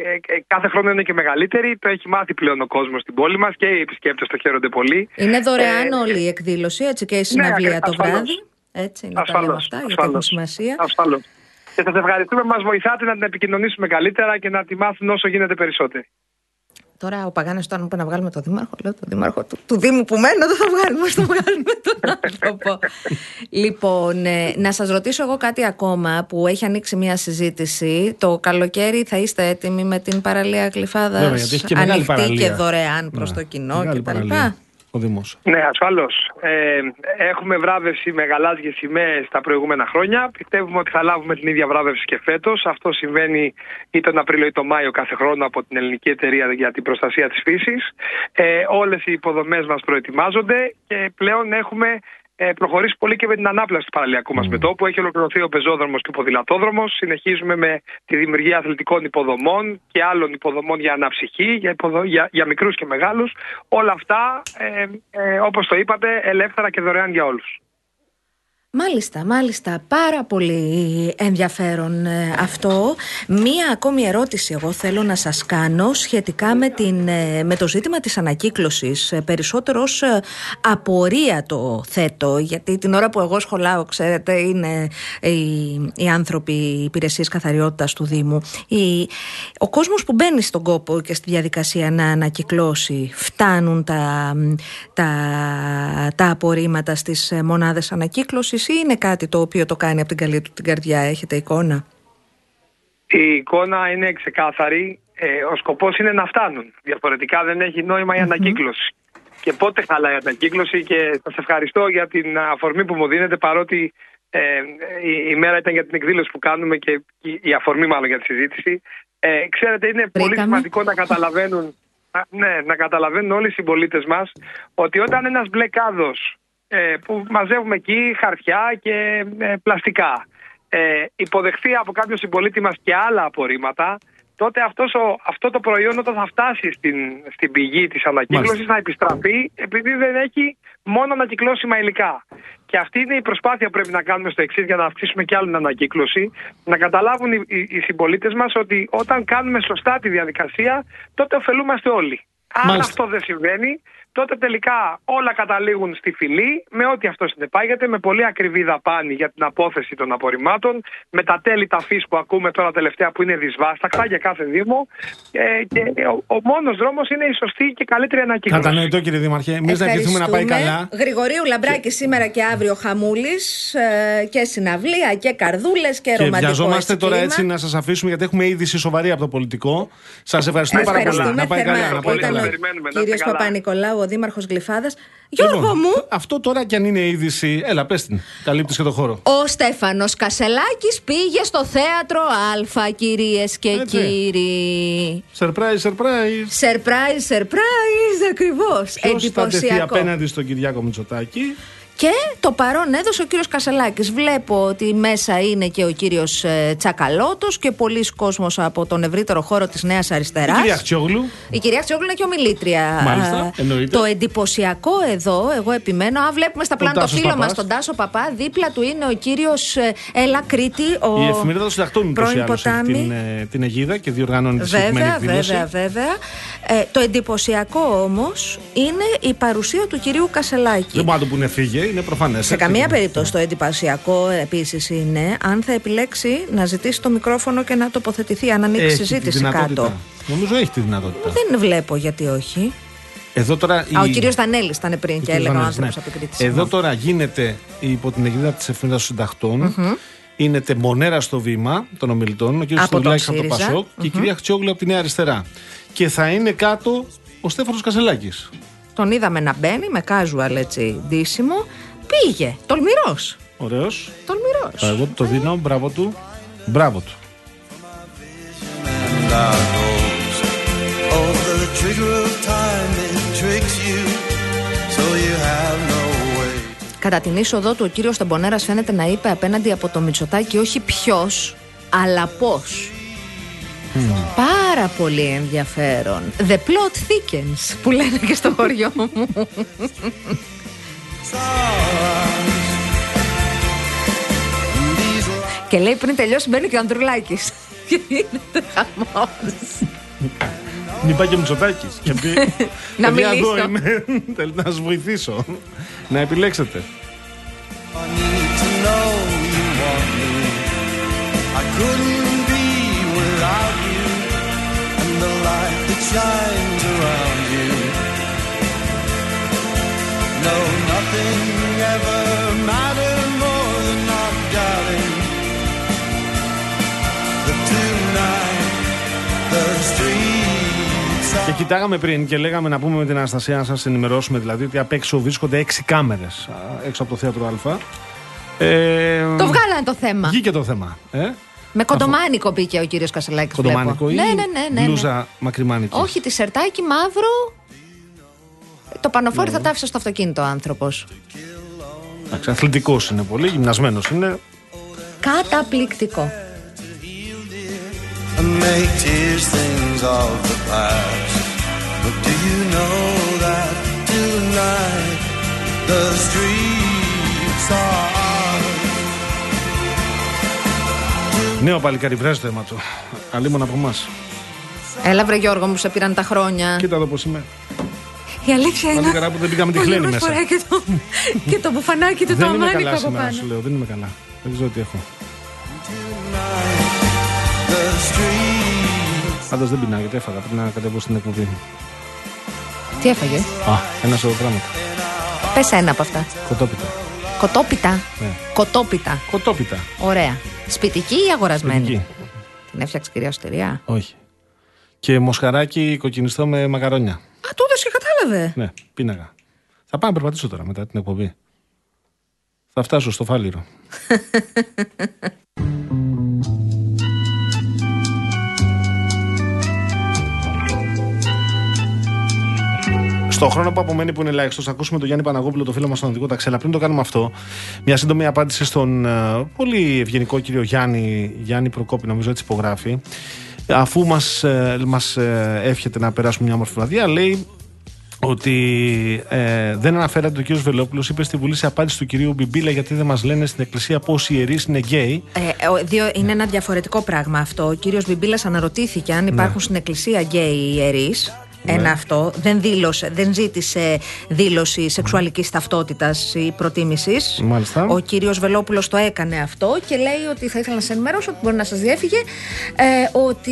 ε, ε, κάθε χρόνο είναι και μεγαλύτερη. Το έχει μάθει πλέον ο κόσμος στην πόλη μας και οι επισκέπτες το χαίρονται πολύ. Είναι δωρεάν Ε, όλη η εκδήλωση, έτσι και η συναυλία ακρι- το ασφαλώς. βράδυ. Έτσι, να τα λέμε αυτά, γιατί έχουν σημασία. Ασφαλώς. Και σας ευχαριστούμε που μας βοηθάτε να την επικοινωνήσουμε καλύτερα και να τη μάθουν όσο γίνεται περισσότεροι. Τώρα ο Παγάνη όταν μου είπε να βγάλουμε τον Δήμαρχο, λέω τον Δήμαρχο του, του Δήμου που μένω, δεν θα βγάλουμε, θα βγάλουμε τον άνθρωπο. λοιπόν, ε, να σας ρωτήσω εγώ κάτι ακόμα που έχει ανοίξει μια συζήτηση. Το καλοκαίρι θα είστε έτοιμοι με την παραλία Κλειφάδα Βέβαια, γιατί έχει και μεγάλη ανοιχτή παραλία. και δωρεάν προς Ναι, το κοινό μεγάλη κτλ. Παραλία. Ο Δήμο. Ναι, ασφαλώς. Ε, έχουμε βράβευση με γαλάζιες σημαίες τα προηγούμενα χρόνια. Πιστεύουμε ότι θα λάβουμε την ίδια βράβευση και φέτος. Αυτό συμβαίνει ή τον Απρίλιο ή τον Μάιο κάθε χρόνο από την Ελληνική Εταιρεία για την Προστασία της Φύσης. Ε, όλες οι υποδομές μας προετοιμάζονται και πλέον έχουμε ε, προχωρήσει πολύ και με την ανάπλαση του παραλιακού μας μετώπου. Έχει ολοκληρωθεί ο πεζόδρομος και ο ποδηλατόδρομος. Συνεχίζουμε με τη δημιουργία αθλητικών υποδομών και άλλων υποδομών για αναψυχή, για, υποδο... για, για μικρούς και μεγάλους. Όλα αυτά, ε, ε, όπως το είπατε, ελεύθερα και δωρεάν για όλους. Μάλιστα, μάλιστα. Πάρα πολύ ενδιαφέρον ε, αυτό. Μία ακόμη ερώτηση εγώ θέλω να σας κάνω σχετικά με, την, ε, με το ζήτημα της ανακύκλωσης. Ε, Περισσότερο ως ε, απορία το θέτω, γιατί την ώρα που εγώ σχολάω, ξέρετε, είναι οι, οι άνθρωποι οι υπηρεσίες καθαριότητας του Δήμου. Η, ο κόσμος που μπαίνει στον κόπο και στη διαδικασία να ανακυκλώσει, φτάνουν τα, τα, τα απορρίμματα στις ε, μονάδες ανακύκλωσης ή είναι κάτι το οποίο το κάνει από την καλή του την καρδιά, έχετε εικόνα; Η εικόνα είναι ξεκάθαρη. Ε, ο σκοπός είναι να φτάνουν. Διαφορετικά δεν έχει νόημα η ανακύκλωση. Και πότε χαλάει η ανακύκλωση και σας ευχαριστώ για την αφορμή που μου δίνετε παρότι ε, η, η μέρα ήταν για την εκδήλωση που κάνουμε και η, η αφορμή μάλλον για τη συζήτηση. Ε, ξέρετε είναι πολύ Βρήκαμε. σημαντικό να καταλαβαίνουν α, ναι, να καταλαβαίνουν όλοι οι συμπολίτες μας ότι όταν ένας μπλε κάδος ε, που μαζεύουμε εκεί χαρτιά και ε, πλαστικά ε, υποδεχθεί από κάποιο συμπολίτη μας και άλλα απορρίμματα, τότε αυτός ο, αυτό το προϊόν όταν θα φτάσει στην, στην πηγή της ανακύκλωσης Μάλιστα. θα επιστραφεί επειδή δεν έχει μόνο ανακυκλώσιμα υλικά. Και αυτή είναι η προσπάθεια που πρέπει να κάνουμε στο εξής για να αυξήσουμε κι άλλο την ανακύκλωση. Να καταλάβουν οι, οι, οι συμπολίτες μας ότι όταν κάνουμε σωστά τη διαδικασία, τότε ωφελούμαστε όλοι. Αν Μάλιστα. αυτό δεν συμβαίνει, τότε τελικά όλα καταλήγουν στη φυλή με ό,τι αυτό συνεπάγεται, με πολύ ακριβή δαπάνη για την απόθεση των απορριμμάτων, με τα τέλη ταφής που ακούμε τώρα τελευταία που είναι δυσβάστακτα για κάθε Δήμο. Ε, και ο, ο μόνος δρόμος είναι η σωστή και καλύτερη ανακύκλωση. Κατανοητό κύριε Δήμαρχε. Εμείς να ευχηθούμε να πάει καλά. Γρηγορίου Λαμπράκη σήμερα και αύριο Χαμούλης και συναυλία και καρδούλες και, Και ρομαντικό βιαζόμαστε τώρα κλίμα. έτσι να σας αφήσουμε γιατί έχουμε είδηση σοβαρή από το πολιτικό. Σας ευχαριστούμε πάρα πολύ. Ευχαριστούμε Να πάει θερμά. καλά. Να πάει Ήταν καλά. ο Περιμένουμε, να κύριος είστε καλά. Παπα-Νικολάου, ο Δήμαρχος Γλυφάδας. Γιώργο Λοιπόν, μου, Αυτό τώρα κι αν είναι είδηση. Έλα, πες την. Καλύπτεις και το χώρο. ο Στέφανος Κασελάκης πήγε στο θέατρο Α, κυρίες και Έτσι. κύριοι. Surprise, surprise. Surprise, surprise, ακριβώς. Ποιος θα τεθεί Εντυπωσιακό. απέναντι στον Κυριάκο Μητσοτάκη; Και το παρόν έδωσε ο κύριος Κασελάκης. Βλέπω ότι μέσα είναι και ο κύριος ε, Τσακαλώτος και πολλοί κόσμος από τον ευρύτερο χώρο της Νέας Η Αριστεράς. κυρία Χτσιόγλου. Η κυρία Χτσιόγλου είναι και ομιλήτρια. Μάλιστα, Α, εννοείται. Το εντυπωσιακό εδώ, εγώ επιμένω, αν βλέπουμε στα πλάνα το Τάσος φίλο Παπάς. μας, τον Τάσο Παπά, δίπλα του είναι ο κύριος Έλα Κρήτη. Ο... Η εφημερίδα των συντακτών ούτω ή πρώην άλλω έχει ποτάμι. την, ε, την αιγίδα και διοργανώνει τη συγκεκριμένη Βέβαια, εκδήλωση. βέβαια, βέβαια. Ε, το εντυπωσιακό όμως είναι η παρουσία του κυρίου Κασελάκη. Δεν μπορεί να το πούνε φύγε, είναι προφανές. Σε καμία περίπτωση το εντυπωσιακό επίσης είναι αν θα επιλέξει να ζητήσει το μικρόφωνο και να τοποθετηθεί, αν ανοίξει Έχει τη συζήτηση δυνατότητα. κάτω. Νομίζω έχει τη δυνατότητα. Δεν βλέπω γιατί όχι. Εδώ τώρα. Α, ο κύριος Δανέλης ήταν πριν και κύριος έλεγε ο Βανέλης, άνθρωπος ναι. απεκρίτηση. Εδώ τώρα γίνεται υπό την αιγύδα της εφημερίδας των συντακτών. Είναι τεμονέρα στο βήμα των ομιλητών, ο κ. Από τον Στουλάκη από το ΣΥΡΙΖΑ. Πασόκ και η κυρία Χτσιόγλου από τη Νέα Αριστερά. Και θα είναι κάτω ο Στέφανος Κασελάκης. Τον είδαμε να μπαίνει με casual έτσι ντύσιμο. Πήγε. Τολμηρός. Ωραίος. Τολμηρός. Εγώ του το δίνω, μπράβο του. Μπράβο του. and our goals. Over the trigger of time, it tricks you, so you have no way. Κατά την είσοδό του, ο κύριος Τεμπονέρας φαίνεται να είπε απέναντι από το Μητσοτάκι όχι ποιος, αλλά πώ. Πάρα πολύ ενδιαφέρον. The plot thickens, που λένε και στο χωριό μου. και λέει πριν τελειώσει μπαίνει και ο Ανδρουλάκης. Και γίνεται χαμός. Μην πάει και Μητσοτάκης. Και πει. Να «Παιδιά, εδώ μιλήσω». είμαι. Θέλω να σας βοηθήσω. να επιλέξετε. Shines around you. No, nothing ever mattered more than our darling. The tonight, the streets are. Και κοιτάγαμε πριν και λέγαμε να πούμε με την Αναστασία να σας ενημερώσουμε δηλαδή ότι απ' έξω βρίσκονται έξι κάμερες έξω από το θέατρο Α. Ε, Το βγάλανε το θέμα. Βγήκε το θέμα. Ε; Με κοντομάνικο μπήκε ο κύριος Κασελάκης. Κοντομάνικο ή ναι, ναι, ναι, ναι, ναι. μπλούζα μακριμάνικη; Όχι, τη σερτάκι μαύρο. Το πανοφόρι θα τα άφησε στο αυτοκίνητο ο άνθρωπος. Εντάξει, αθλητικός είναι πολύ, γυμνασμένος είναι. Καταπληκτικό. and make tears things of the past. But Νέο παλικάρι, βρες το αίμα του. Αλλήμον από εμάς. Έλα, βρε Γιώργο μου, σε πήραν τα χρόνια. Κοίτα εδώ πώς είμαι. Η αλήθεια είναι. Πάλι καλά που δεν πήγαμε τη ο χλένη Γιώργος μέσα. φοράει και το, και το μπουφανάκι του, το δεν είμαι αμάνικο καλά από σήμερα, πάνω. σου λέω. Δεν είμαι καλά. Δεν ξέρω τι έχω. The streets Πάντως δεν πεινάω γιατί έφαγα. Πρέπει να κατέβω στην εκπομπή. Τι έφαγες; Α, ένα σωρό πράγματα. Πες ένα από αυτά. Κοτόπιτα. Κοτόπιτα. Ναι. Κοτόπιτα. Κοτόπιτα. Ωραία. Σπιτική ή αγορασμένη; Εκεί. Την έφτιαξε κυρία Οστηριά. Όχι. Και μοσχαράκι κοκκινιστό με μακαρόνια. Α, τούτο και κατάλαβε. Ναι, πίναγα. Θα πάω να περπατήσω τώρα μετά την εκπομπή. Θα φτάσω στο φάληρο. Στο χρόνο που απομένει, που είναι ελάχιστο, θα ακούσουμε τον Γιάννη Παναγόπουλο, το φίλο μας στον Οδικό Ταξί. Αλλά πριν το κάνουμε αυτό, μια σύντομη απάντηση στον ε, πολύ ευγενικό κύριο Γιάννη, Γιάννη Προκόπη, νομίζω έτσι υπογράφει. Αφού μας μας, ε, εύχεται να περάσουμε μια όμορφη βραδιά, λέει ότι ε, δεν αναφέρατε ο κύριος Βελόπουλος, είπε στη Βουλή σε απάντηση του κυρίου Μπιμπίλα γιατί δεν μας λένε στην Εκκλησία ποιοι ιερείς είναι γκέι. Ε, ο- δύο, είναι ένα διαφορετικό πράγμα αυτό. Ο κύριος Μπιμπίλας αναρωτήθηκε αν υπάρχουν στην εκκλησία γκέι ιερείς. Ένα αυτό. Δεν δήλωσε, δεν ζήτησε δήλωση σεξουαλικής ταυτότητας ή προτίμησης. Μάλιστα. Ο κύριος Βελόπουλος το έκανε αυτό και λέει ότι θα ήθελα να σε ενημερώσω ότι μπορεί να σας διέφυγε ε, ότι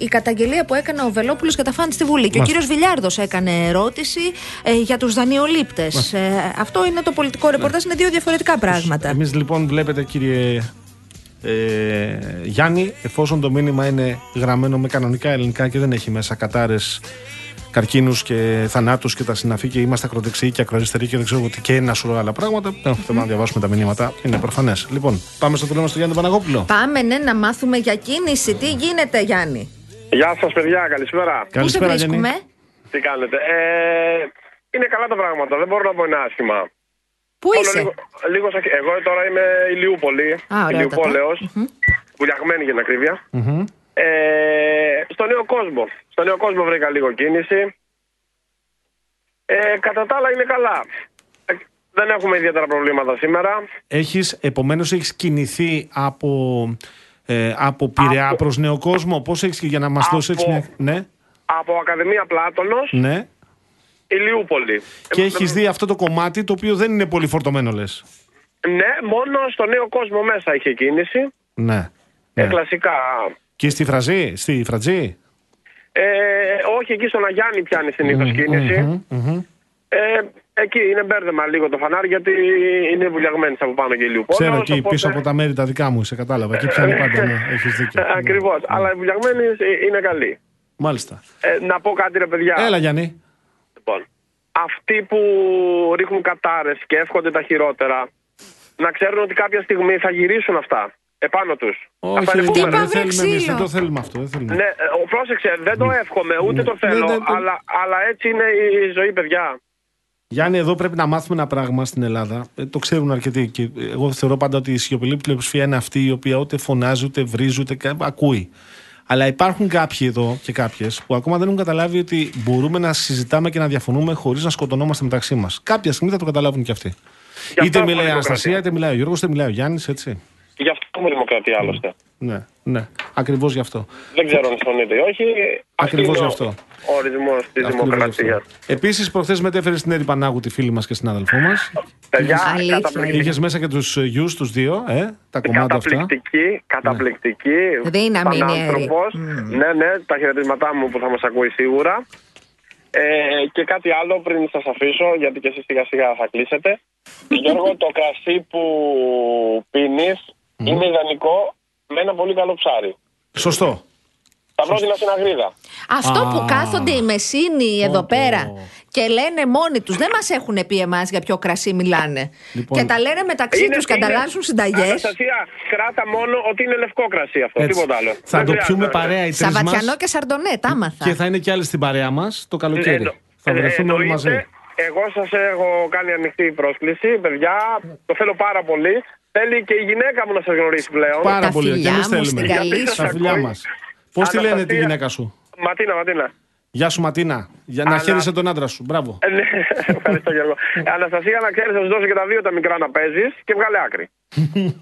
η καταγγελία που έκανε ο Βελόπουλος για τα φαν στη Βουλή. Και ο Μάλιστα. κύριος Βιλιάρδος έκανε ερώτηση ε, για τους δανειολήπτες. Ε, αυτό είναι το πολιτικό ρεπορτάζ, είναι δύο διαφορετικά πράγματα. Εμείς λοιπόν βλέπετε, κύριε ε, Γιάννη, εφόσον το μήνυμα είναι γραμμένο με κανονικά ελληνικά και δεν έχει μέσα κατάρες, καρκίνους και θανάτους και τα συναφή και είμαστε ακροδεξιοί και ακροαριστεροί και δεν ξέρω ότι και ένα σωρό άλλα πράγματα. Δεν έχουμε θέμα να διαβάσουμε τα μηνύματα. Είναι προφανές. Λοιπόν, πάμε στο τηλέφωνο στο Γιάννη Παναγόπουλο. Πάμε ναι, να μάθουμε για κίνηση. Τι γίνεται, Γιάννη; Γεια σας, παιδιά, καλησπέρα. Πού σε Καλησπέρα, βρίσκουμε; Γιάννη. Τι κάνετε; Ε, είναι καλά τα πράγματα, δεν μπορώ να πω είναι άσχημα. Πού Όλο είσαι; Λίγο, λίγο σαν- Εγώ τώρα είμαι Ηλιούπολη. Α, ωραία, Ηλιούπολεως, τατά. Μμμ. βουλιαγμένη για την ακρίβεια. Μμμ. Ε, στο νέο κόσμο. Στο νέο κόσμο βρήκα λίγο κίνηση. Ε, κατά τα άλλα είναι καλά. Ε, δεν έχουμε ιδιαίτερα προβλήματα σήμερα. Έχεις, επομένως έχεις κινηθεί από, ε, από Πειραιά Από- προς Νέο Κόσμο; Πώς έχεις και για να μας Από- δώσεις έτσι μια... Ναι, Από Ακαδημία Πλάτωνος, ναι. Ηλιούπολη. Και Ε, έχεις δει αυτό το κομμάτι το οποίο δεν είναι πολύ φορτωμένο λες. Ναι, μόνο στο νέο κόσμο μέσα είχε κίνηση. Ναι. Ε, ναι. κλασικά. Και στη Φραζή, στη Φρατζή. Ε, όχι, εκεί στον Αγιάννη πιάνει συνήθως κίνηση. Μμμ, μμμ. Ε, εκεί είναι μπέρδεμα λίγο το φανάρι γιατί είναι βουλιαγμένοι από πάνω και λίγο. Ξέρω εκεί πίσω από τα μέρη τα δικά μου, σε κατάλαβα. Εκεί πιάνει πάντα, ναι, έχεις δίκιο. Ακριβώς. Ναι. Αλλά οι βουλιαγμένοι είναι καλοί. Μάλιστα. Ε, να πω κάτι, ρε παιδιά. Έλα Γιάννη. Λοιπόν, αυτοί που ρίχνουν κατάρες και εύχονται τα χειρότερα, να ξέρουν ότι κάποια στιγμή θα γυρίσουν αυτά επάνω τους. Όχι, είναι δεν, boomerang. Χτύπα δεν θέλουμε ξύλο. εμείς, δεν το θέλουμε αυτό. Δεν θέλουμε. Ναι, ε, ο, πρόσεξε, δεν το εύχομαι, ούτε το Ναι, θέλω, ναι, ναι. αλλά, αλλά έτσι είναι η ζωή, παιδιά. Γιάννη, εδώ πρέπει να μάθουμε ένα πράγμα στην Ελλάδα. Ε, το ξέρουν αρκετοί. Και εγώ θεωρώ πάντα ότι η σιωπηλή πλειοψηφία είναι αυτή η οποία ούτε φωνάζει, ούτε βρίζει, ούτε κα- ακούει. Αλλά υπάρχουν κάποιοι εδώ και κάποιες που ακόμα δεν έχουν καταλάβει ότι μπορούμε να συζητάμε και να διαφωνούμε χωρίς να σκοτωνόμαστε μεταξύ μας. Κάποια στιγμή θα το καταλάβουν και αυτοί. αυτό Είτε έχουμε μιλάει η Αναστασία, δημοκρατία. είτε μιλάει ο Γιώργος, είτε μιλάει ο Γιάννης, έτσι. Γι' αυτό έχουμε δημοκρατία άλλωστε. Ναι, ναι. Ακριβώς γι' αυτό. Δεν ξέρω αν συμφωνείτε ή όχι. Ακριβώς Αυτή γι' είναι αυτό. Ο ορισμός της δημοκρατίας. Επίσης, προχθές μετέφερε στην Έρη Πανάγου τη φίλη μας και συνάδελφό μας. Παιδιά, Αλήθεια. καταπληκτική. Είχες μέσα και τους γιους, τους δύο, ε, τα κομμάτια αυτά. Καταπληκτική, καταπληκτική. Δύναμη είναι η πανάνθρωπος. Έρη. Ναι, ναι, τα χαιρετίσματά μου που θα μας ακούει σίγουρα. Ε, και κάτι άλλο πριν σας αφήσω, γιατί και εσείς σιγά σιγά θα κλείσετε. Γιώργο, το κρασί που πίνεις είναι ιδανικό με ένα πολύ καλό ψάρι. Σωστό. Θα πρότεινα στην αγρίδα. Αυτό Α. που κάθονται οι μεσίνοι εδώ Πω, πέρα πω. και λένε μόνοι τους, δεν μας έχουν πει εμάς για ποιο κρασί μιλάνε. Λοιπόν. Και τα λένε μεταξύ τους και ανταλλάσσουν συνταγές. Αναστασία, κράτα μόνο ότι είναι λευκό κρασί αυτό, Έτσι. τίποτα άλλο. Θα Δεν το χρειάζεται. πιούμε παρέα οι τρεις Σαββατιανό μα και σαρντονέ, τα άμαθα. και θα είναι και άλλοι στην παρέα μας το καλοκαίρι. Εννο- θα ε, βρεθούμε όλοι εννοείται. μαζί. Εγώ σας έχω κάνει ανοιχτή πρόσκληση, παιδιά. Το θέλω πάρα πολύ. Θέλει και η γυναίκα μου να σας γνωρίσει πλέον. Πάρα Τα πολύ. Και φιλιά εμείς μου θέλουμε. στην καλή σου. Τα φιλιά μας. Πώς τη λένε τη Αναστασία. γυναίκα σου; Ματίνα, Ματίνα. Γεια σου Ματίνα. Για να Αλλά- χαίρεσαι τον άντρα σου. Μπράβο. Ε, ναι, Ευχαριστώ Γιώργο. Ε, Αναστασία, να ξέρεις, θα σου δώσω και τα δύο τα μικρά να παίζεις και βγάλε άκρη.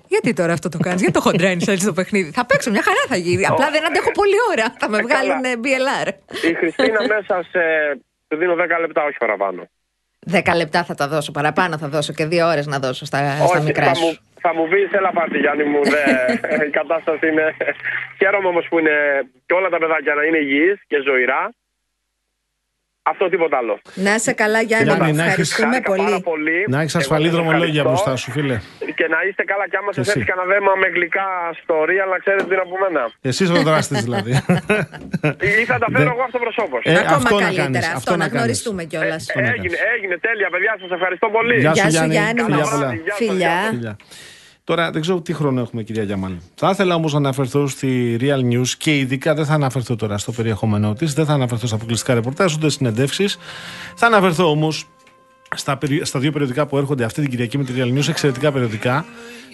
Γιατί τώρα αυτό το κάνεις, γιατί το χοντρένεις έτσι το παιχνίδι; Θα παίξω, μια χαρά θα γίνει. Απλά δεν αντέχω πολύ ώρα. Θα με Ε, βγάλουν καλά. BLR. Η Χριστίνα μέσα σε. Του δίνω 10 λεπτά, όχι παραπάνω. Δέκα λεπτά θα τα δώσω, παραπάνω θα δώσω και δύο ώρες να δώσω στα, στα όχι, μικρά θα σου. μου, θα μου πεις, έλα πάτη Γιάννη μου. Δε, η κατάσταση είναι. Χαίρομαι όμως που είναι και όλα τα παιδάκια να είναι υγιείς και ζωηρά. Αυτό τίποτα άλλο. Να είσαι καλά, Γιάννη, Γιάννη, μου να έχεις- ευχαριστούμε Χάρηκα πάρα πολύ. πολύ. Να έχεις Εγώ ασφαλή σας δρομολόγια ευχαριστώ. μπροστά σου, φίλε. Και να είστε καλά κι άμα Και σας εσύ. έρθει κανένα δέμα με γλυκά στο real να ξέρετε τι είναι από μένα. Εσύ ο δράστης δηλαδή. Ή θα τα φέρω Δεν- εγώ αυτοπροσώπως. Ε, Ακόμα αυτό να καλύτερα. κάνεις, αυτό, αυτό να να κάνεις. γνωριστούμε κιόλας. Αυτό να Έγινε, κάνεις. έγινε, τέλεια παιδιά, σας ευχαριστώ πολύ. Γεια Γεια σου σου, Γιάννη. Γιάννη Φιλιά μας. πολλά. Γεια σας, Φιλιά. Φιλιά. Τώρα δεν ξέρω τι χρόνο έχουμε, κυρία Γιαμάλη. Θα ήθελα όμως να αναφερθώ στη Real News και ειδικά δεν θα αναφερθώ τώρα στο περιεχόμενό της, δεν θα αναφερθώ στα αποκλειστικά ρεπορτάζ ούτε συνεντεύξεις. Θα αναφερθώ όμως στα, περι- στα δύο περιοδικά που έρχονται αυτή την Κυριακή με τη Real News, εξαιρετικά περιοδικά.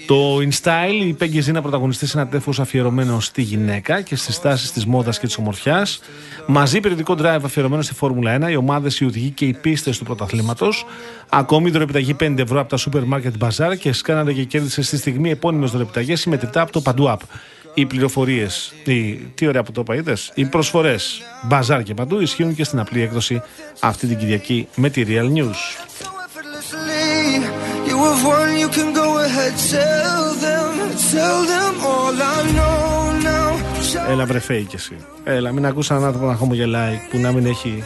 Το InStyle, η Πέγγι Ζήνα πρωταγωνιστής σε ένα τέφο αφιερωμένο στη γυναίκα και στις τάσει της μόδας και της ομορφιάς. Μαζί περιοδικό drive αφιερωμένο στη Φόρμουλα 1, οι ομάδες, οι οδηγοί και οι πίστες του πρωταθλήματος. Ακόμη δωρεπιταγή 5 ευρώ από τα σούπερ μάρκετ μπαζάρ και σκάναρε και κέρδισε στη στιγμή επώνυμες δωρεπιταγές συμμετρητά από το Παντού App. Οι πληροφορίες, οι, τι ωραία που το είπα, είδες, οι προσφορές μπαζάρ και παντού ισχύουν και στην απλή έκδοση αυτή την Κυριακή με τη Real News. effortlessly. You have won, you can go ahead, tell them, tell them all I know now. Έλα βρε φέη κι εσύ. Έλα, μην ακούς έναν άνθρωπο να χαμογελάει που να μην έχει.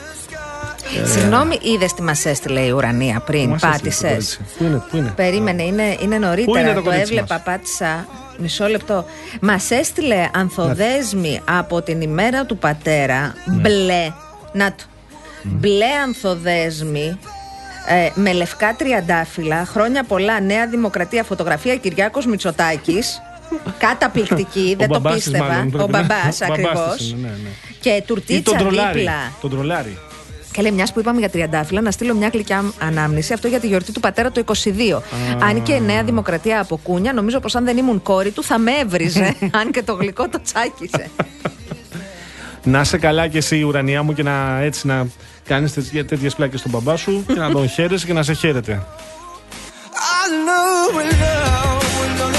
Συγγνώμη, είδες τι μας έστειλε η ουρανία πριν, Μας έστειλε το πάτησες. κορίτσι. Πού είναι, πού είναι; Περίμενε, είναι, είναι Πού νωρίτερα. είναι το το κορίτσι έβλεπα, μας; πάτησα. Μισό λεπτό. Μας έστειλε ανθοδέσμη από την ημέρα του πατέρα. Ναι. Μπλε. Να το. Μπλε ανθοδέσμη. Ε, με λευκά τριαντάφυλλα, χρόνια πολλά, Νέα Δημοκρατία, φωτογραφία Κυριάκος Μητσοτάκης Καταπληκτική, δεν το μπαμπάς της πίστευα. μάλλον, Ο πρέπει να- μπαμπάς ο μπαμπάς ακριβώς. της είναι, ναι, ναι. Και Ή τον τουρτίτσα τρολάρι. δίπλα. Τον τρολάρι. Και λέει, μιας που είπαμε για τριαντάφυλλα, να στείλω μια γλυκιά ανάμνηση. Αυτό για τη γιορτή του πατέρα το 22. Αν και Νέα Δημοκρατία από κούνια, νομίζω πως αν δεν ήμουν κόρη του θα με έβριζε. αν και το γλυκό το τσάκισε. Να είσαι καλά και εσύ, η ουρανιά μου, και να έτσι να κάνεις τέτοιε πλάκες στον μπαμπά σου και να τον χαίρεσαι και να σε χαίρεται. I know we're now, when all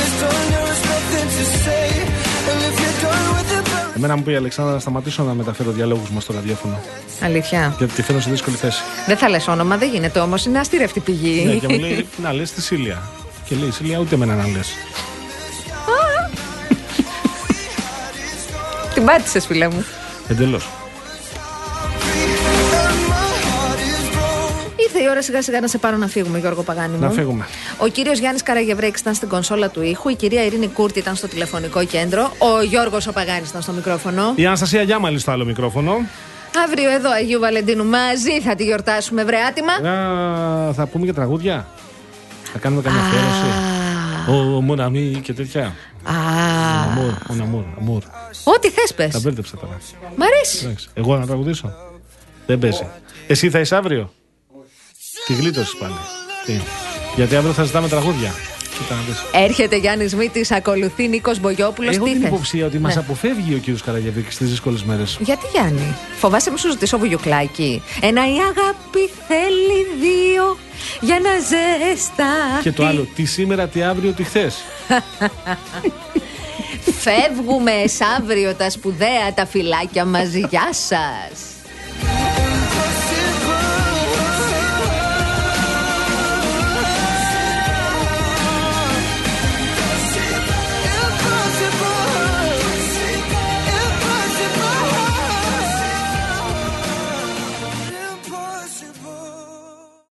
Εμένα μου πει η Αλεξάνδρα να σταματήσω να μεταφέρω διαλόγους μας στο ραδιόφωνο. Αλήθεια. Γιατί τη φέρνω σε δύσκολη θέση. Δεν θα λες όνομα, δεν γίνεται όμως. Είναι αστήρευτη πηγή. ναι, και μου λέει να λες τη Σίλια. Και λέει Σίλια, ούτε εμένα να λες. Την πάτησες, φίλε μου. Εντελώς. Ήρθε η ώρα σιγά σιγά να σε πάρω να φύγουμε, Γιώργο Παγάνη μου. Να φύγουμε. Ο κύριος Γιάννης Καραγευρέκης ήταν στην κονσόλα του ήχου, η κυρία Ειρήνη Κούρτη ήταν στο τηλεφωνικό κέντρο, ο Γιώργος ο Παγάνης ήταν στο μικρόφωνο. Η Αναστασία Γιάμαλη στο άλλο μικρόφωνο. Αύριο εδώ Αγίου Βαλεντίνου μαζί θα τη γιορτάσουμε, βρε άτιμα. Α, θα πούμε και τραγούδια. Θα κάνουμε καμία αφιέρωση. Ο Μοναμή και τέτοια. Α, Αμόρ, ο Αμόρ, αμόρ. ό,τι θες πες. Τα μπέρδεψα τώρα. Μ' αρέσει. Εντάξει. Εγώ να τραγουδήσω. Δεν παίζει. Εσύ θα είσαι αύριο; Τη γλίτωσες πάλι. Τι. Γιατί αύριο θα ζητάμε τραγούδια. Κοίτα να δεις. Έρχεται Γιάννης Μήτης, ακολουθεί Νίκος Μπογιόπουλος. Έχω τι την θες; υποψία ότι μας Ναι. αποφεύγει ο κύριος Καραγεβίκη στις δύσκολες μέρες. Γιατί Γιάννη, φοβάσαι μη σου ζητήσω βουγιουκλάκι. Ένα η αγάπη θέλει δύο για να ζεστά. Και το άλλο, τι σήμερα, τι αύριο, τι χθες. Φεύγουμε σ' αύριο τα σπουδαία τα φυλάκια μας. Γεια σας.